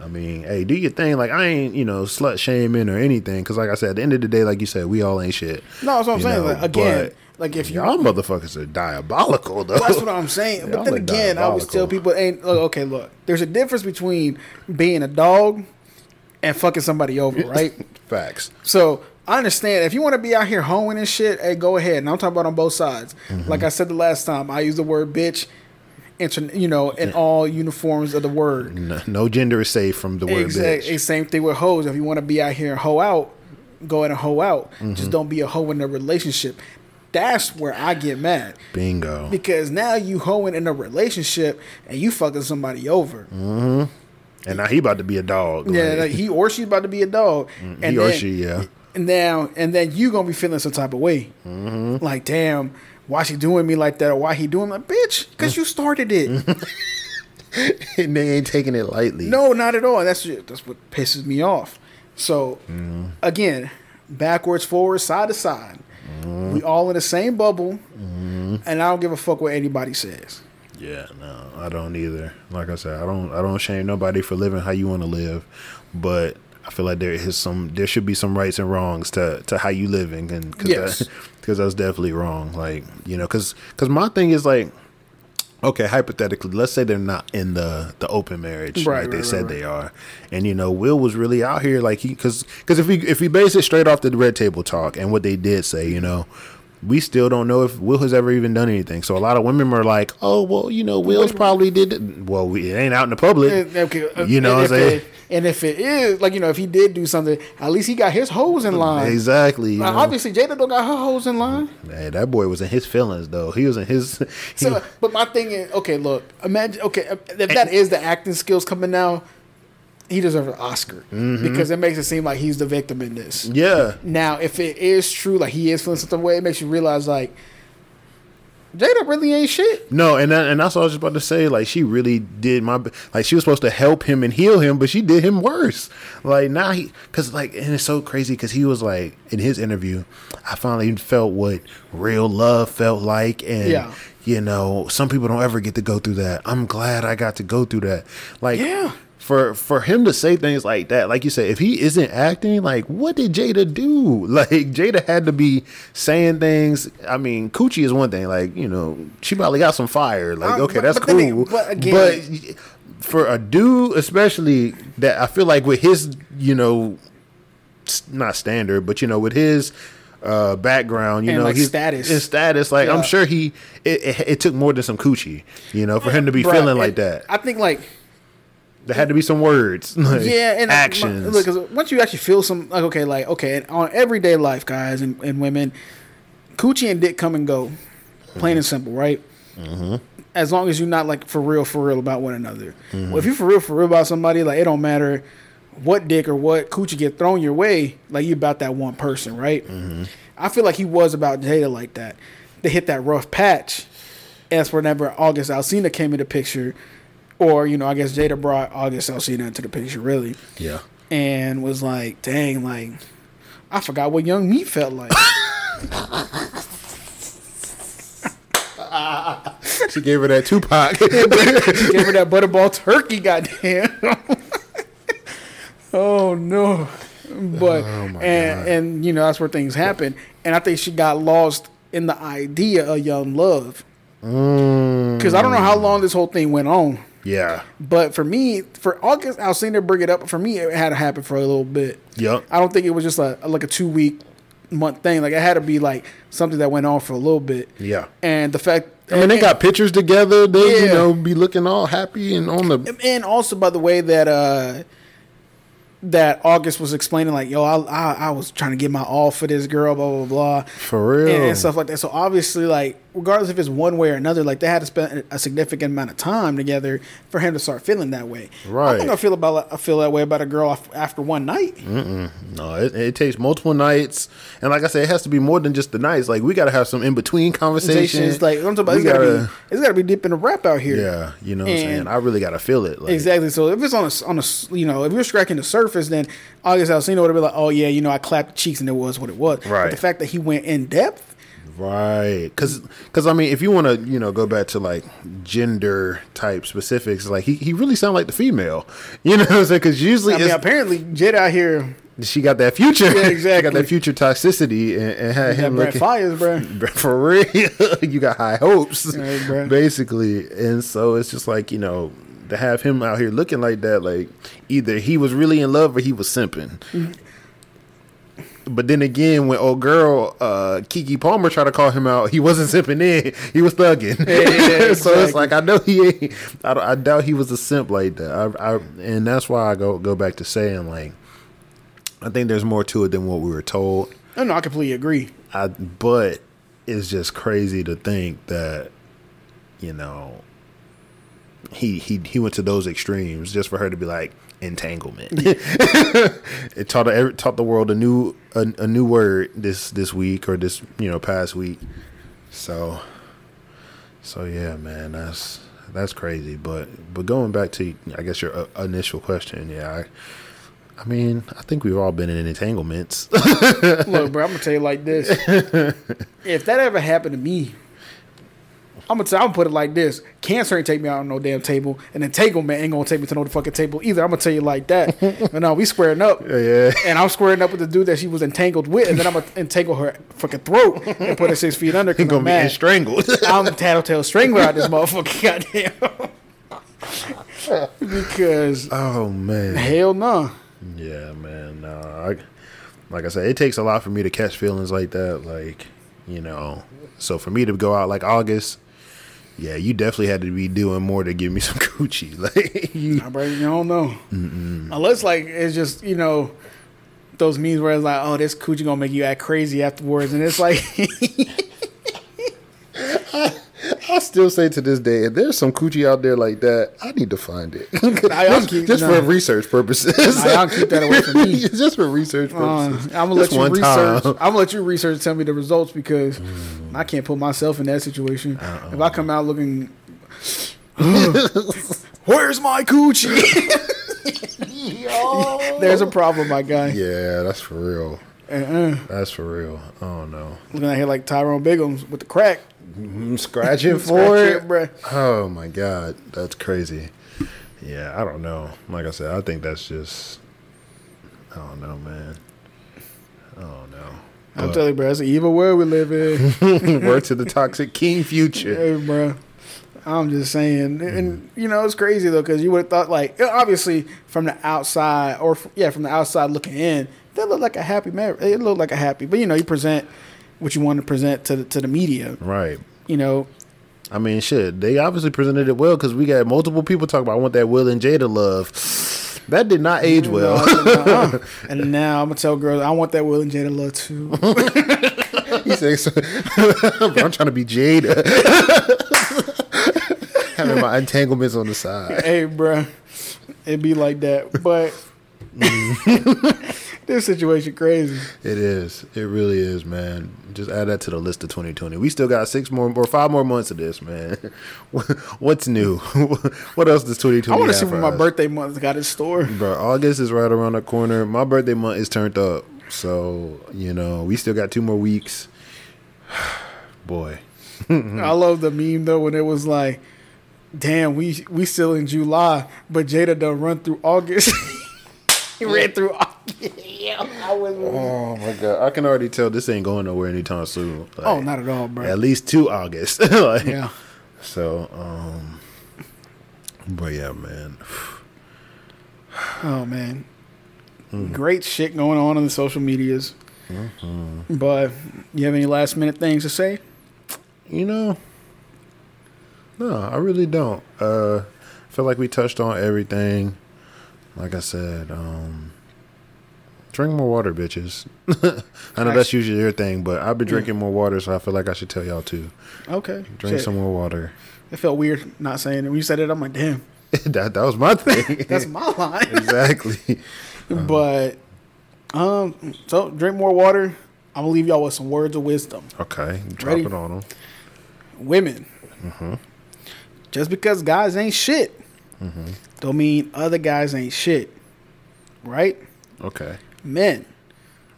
I mean, hey, do your thing. Like I ain't, you know, slut shaming or anything. Because like I said, at the end of the day, like you said, we all ain't shit. No, that's what I'm saying. know, Like, again, but like if you y'all motherfuckers are diabolical though. That's what I'm saying. Y'all But then again, I always tell people, "Ain't look, okay. Look, there's a difference between being a dog and fucking somebody over, right? Facts. so I understand if you want to be out here hoeing and shit. Hey, go ahead. And I'm talking about on both sides. Mm-hmm. Like I said the last time, I used the word bitch, inter- you know, in all uniforms of the word. No, no gender is safe from the word Exactly. bitch. Same thing with hoes. If you want to be out here and hoe out, go ahead and hoe out. Mm-hmm. Just don't be a hoe in a relationship. That's where I get mad. Bingo. Because now you hoeing in a relationship and you fucking somebody over. And now he about to be a dog. Yeah, like, he or she's about to be a dog. and he or she, yeah. And now and then you gonna be feeling some type of way. Mm-hmm. Like, damn, why she doing me like that or why he doing like bitch? Because you started it. and they ain't taking it lightly. no, not at all. That's that's what pisses me off. So Mm-hmm. again, backwards, forward side to side. Mm-hmm. We all in the same bubble, and I don't give a fuck what anybody says. Yeah, no, I don't either. Like I said, I don't I don't shame nobody for living how you want to live, but I feel like there is some there should be some rights and wrongs to to how you living and cause Yes. that, cause that's definitely wrong. Like, you know, cuz cuz my thing is like okay, hypothetically, let's say they're not in the the open marriage Right, like they right, said right, they are. And you know, Will was really out here like he cuz cuz if we if we base it straight off the red table talk and what they did say, you know, we still don't know if Will has ever even done anything. So a lot of women are like, "Oh, well, you know, Will's probably did." It. Well, we, it ain't out in the public. Okay, uh, You know and what I'm if saying? it- and if it is like you know, if he did do something, at least he got his hoes in line. Exactly. Know? obviously, Jada don't got her hoes in line. Hey, that boy was in his feelings though. He was in his. he- So, but my thing is, okay, look, imagine, okay, if that is the acting skills coming now, he deserves an Oscar Mm-hmm. because it makes it seem like he's the victim in this. yeah. Now, if it is true, like he is feeling some way, it makes you realize like Jada really ain't shit. No, and that, and that's what I was just about to say. Like she really did my like she was supposed to help him and heal him, but she did him worse. Like now he because like and it's so crazy because he was like in his interview, I finally felt what real love felt like, and Yeah. you know some people don't ever get to go through that. I'm glad I got to go through that. Like Yeah. For, for him to say things like that, like you said, if he isn't acting, like what did Jada do? Like Jada had to be saying things. I mean, Coochie is one thing. Like you know, she probably got some fire. Like Um, okay, but- that's but cool. but again- but for a dude, especially that I feel like with his, you know, not standard, but you know, with his uh background, you And, know, like, his status. his status. Like Yeah. I'm sure he, it, it, it took more than some coochie, you know, for him to be Bruh, feeling like that. I think like There had to be some words, like, yeah, and uh, actions. Look, 'cause once you actually feel some like okay, like okay, and on everyday life, guys and, and women, coochie and dick come and go, plain and simple, right? Mm-hmm. As long as you're not like for real, for real about one another. Mm-hmm. Well, if you're for real, for real about somebody, like it don't matter what dick or what coochie get thrown your way, like you about that one person, right? Mm-hmm. I feel like he was about Jada like that. They hit that rough patch. As whenever August Alsina came into picture, or you know, I guess Jada brought August Alsina into the picture, really yeah. and was like, "Dang, like I forgot what young me felt like." She gave her that Tupac. she gave her that butterball turkey, goddamn. oh no, but Oh, and God. and you know that's where things happen, and I think she got lost in the idea of young love Mm, because I don't know how long this whole thing went on. Yeah. But for me, for August Alsina bring it up. For me, it had to happen for a little bit. Yep. I don't think it was just a like a two week month thing. Like it had to be like something that went on for a little bit. Yeah. And the fact, I mean, they got pictures together. They, you know, be looking all happy and on the. and also by the way that uh that August was explaining like, yo, I, I I was trying to get my all for this girl, blah blah blah, For real. and, and stuff like that. So obviously, like, regardless if it's one way or another, like they had to spend a significant amount of time together for him to start feeling that way. Right. I'm not gonna feel about I feel that way about a girl after one night. No, it, it takes multiple nights, and like I said, it has to be more than just the nights. Like we got to have some in between conversations. Like I'm talking about, We it's gotta, gotta- be it's gotta be deep in the rap out here. yeah, you know what I'm saying. And- I really got to feel it. Like, Exactly. So if it's on a on a you know if you're scratching the surface, then August Alsina would have been like, oh yeah, you know I clapped cheeks and it was what it was. But Right. the fact that he went in depth, Right, because cuz I mean, if you want to, you know, go back to like gender type specifics, like he, he really sounded like the female, you know what I'm saying? Because usually I mean, apparently Jed out here she got that future, Yeah, she got exactly. that future toxicity, and, and had got him looking Fires, bro. for real. you got high hopes, Right, basically, and so it's just like you know to have him out here looking like that, like either he was really in love or he was simping. Mm. But then again, when old girl uh, Keke Palmer tried to call him out, he wasn't zipping in; he was thugging. yeah, so it's like I know he ain't. I, I doubt he was a simp like that. I, I, and that's why I go go back to saying like, I think there's more to it than what we were told. No, no, I completely agree. I, but it's just crazy to think that, you know, he he he went to those extremes just for her to be like entanglement. it taught every, taught the world a new a, a new word this this week or this you know past week. So, so yeah, man, that's that's crazy. But but going back to I guess your uh, initial question, yeah, I mean, I think we've all been in entanglements. Look, bro, I'm gonna tell you like this: if that ever happened to me, I'm gonna, tell, I'm gonna put it like this: cancer ain't take me out on no damn table, and entanglement ain't gonna take me to no fucking table either. I'm gonna tell you like that. but no, uh, we squaring up, yeah. and I'm squaring up with the dude that she was entangled with, and then I'm gonna entangle her fucking throat and put her six feet under. Cause Gonna I'm be strangled. I'm a tattletale strangler out this motherfucker. Goddamn. because oh man. hell no. Yeah, man. No, I, like I said, it takes a lot for me to catch feelings like that. Like, you know, so for me to go out like August, yeah, you definitely had to be doing more to give me some coochie. Like, you, you don't know. Unless like it's just you know those memes where it's like, oh, this coochie gonna make you act crazy afterwards, and it's like, I still say to this day, if there's some coochie out there like that, I need to find it. I- just keep- just for research purposes. Y'all keep that away from me. just for research uh, purposes. I'm gonna let Just you research. time. I'm gonna let you research. Tell me the results because I can't put myself in that situation. If I come out looking, where's my coochie? Yo. There's a problem, my guy. Yeah, that's for real. Uh-uh. That's for real. Oh no. Looking out here like Tyrone Biggums with the crack. Mm-hmm. I'm scratching for it. bro. Oh my god, that's crazy. Yeah, I don't know. Like I said, I think that's just. I don't know, man. I don't know. I'm telling you, bro, it's an evil world we live in. Word to the toxic king future. Hey, bro. I'm just saying, and mm-hmm. you know it's crazy though because you would have thought like uh, obviously from the outside or f- yeah from the outside looking in, they look like a happy man. It looked like a happy, but you know you present what you want to present to the, to the media. Right. You know, I mean, shit. They obviously presented it well because we got multiple people talking about I want that Will and Jada love. That did not age well. Uh-uh. and now I'm gonna tell girls I want that Will and Jada love too. he "Bro, "I'm trying to be Jada." Having my entanglements on the side. hey, bro, it'd be like that, but Mm-hmm. this situation crazy. It is. It really is, man. Just add that to the list of 2020. We still got six more or five more months of this, man. What's new? what else does 2020? I want to see what my us? birthday month got in store. Bro, August is right around the corner. My birthday month is turned up, so you know we still got two more weeks. Boy, I love the meme though when it was like, "Damn, we we still in July, but Jada done run through August." He ran through August. yeah, I was. oh my god, I can already tell this ain't going nowhere anytime soon. Like, Oh, not at all, bro. at least two August. Like, yeah, So, um, but yeah, man. oh man, Hmm. great shit going on in the social medias. Mm-hmm. But you have any last minute things to say? You know, no, I really don't. Uh, I feel like we touched on everything. Like I said, um, drink more water, bitches. I know that's usually your thing, but I've been drinking more water, so I feel like I should tell y'all too. Okay, Drink Shit. some more water. It felt weird not saying it. When you said it, I'm like, damn, that that was my thing. that's my line. exactly. but um, so drink more water. I'm gonna leave y'all with some words of wisdom. Okay, drop Ready? it on them. Women, Mm-hmm. just because guys ain't shit, Mm-hmm. Don't mean other guys ain't shit, right? Okay. Men,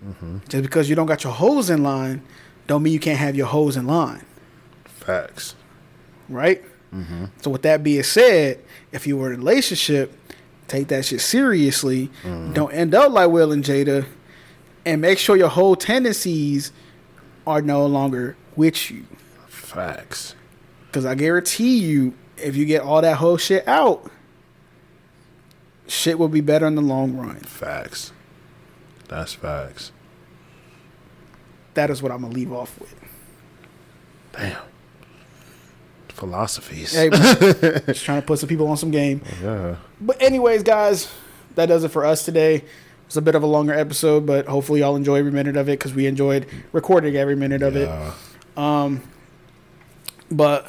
Mm-hmm. just because you don't got your hoes in line, don't mean you can't have your hoes in line, Facts. right? Mm-hmm. So with that being said, if you were in a relationship, take that shit seriously. Mm-hmm. Don't end up like Will and Jada, and make sure your whole tendencies are no longer with you. Facts. Because I guarantee you, if you get all that whole shit out, shit will be better in the long run. Facts. That's facts. That is what I'm gonna leave off with. Damn. Philosophies. Hey, just trying to put some people on some game. Yeah. But anyways, guys, that does it for us today. It's a bit of a longer episode, but hopefully y'all enjoy every minute of it because we enjoyed recording every minute of it. Um, but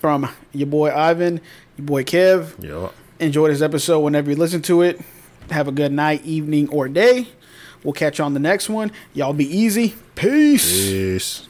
from your boy Ivan, your boy Kev, Yup. Enjoy this episode whenever you listen to it. Have a good night, evening, or day. We'll catch you on the next one. Y'all be easy. Peace. Peace.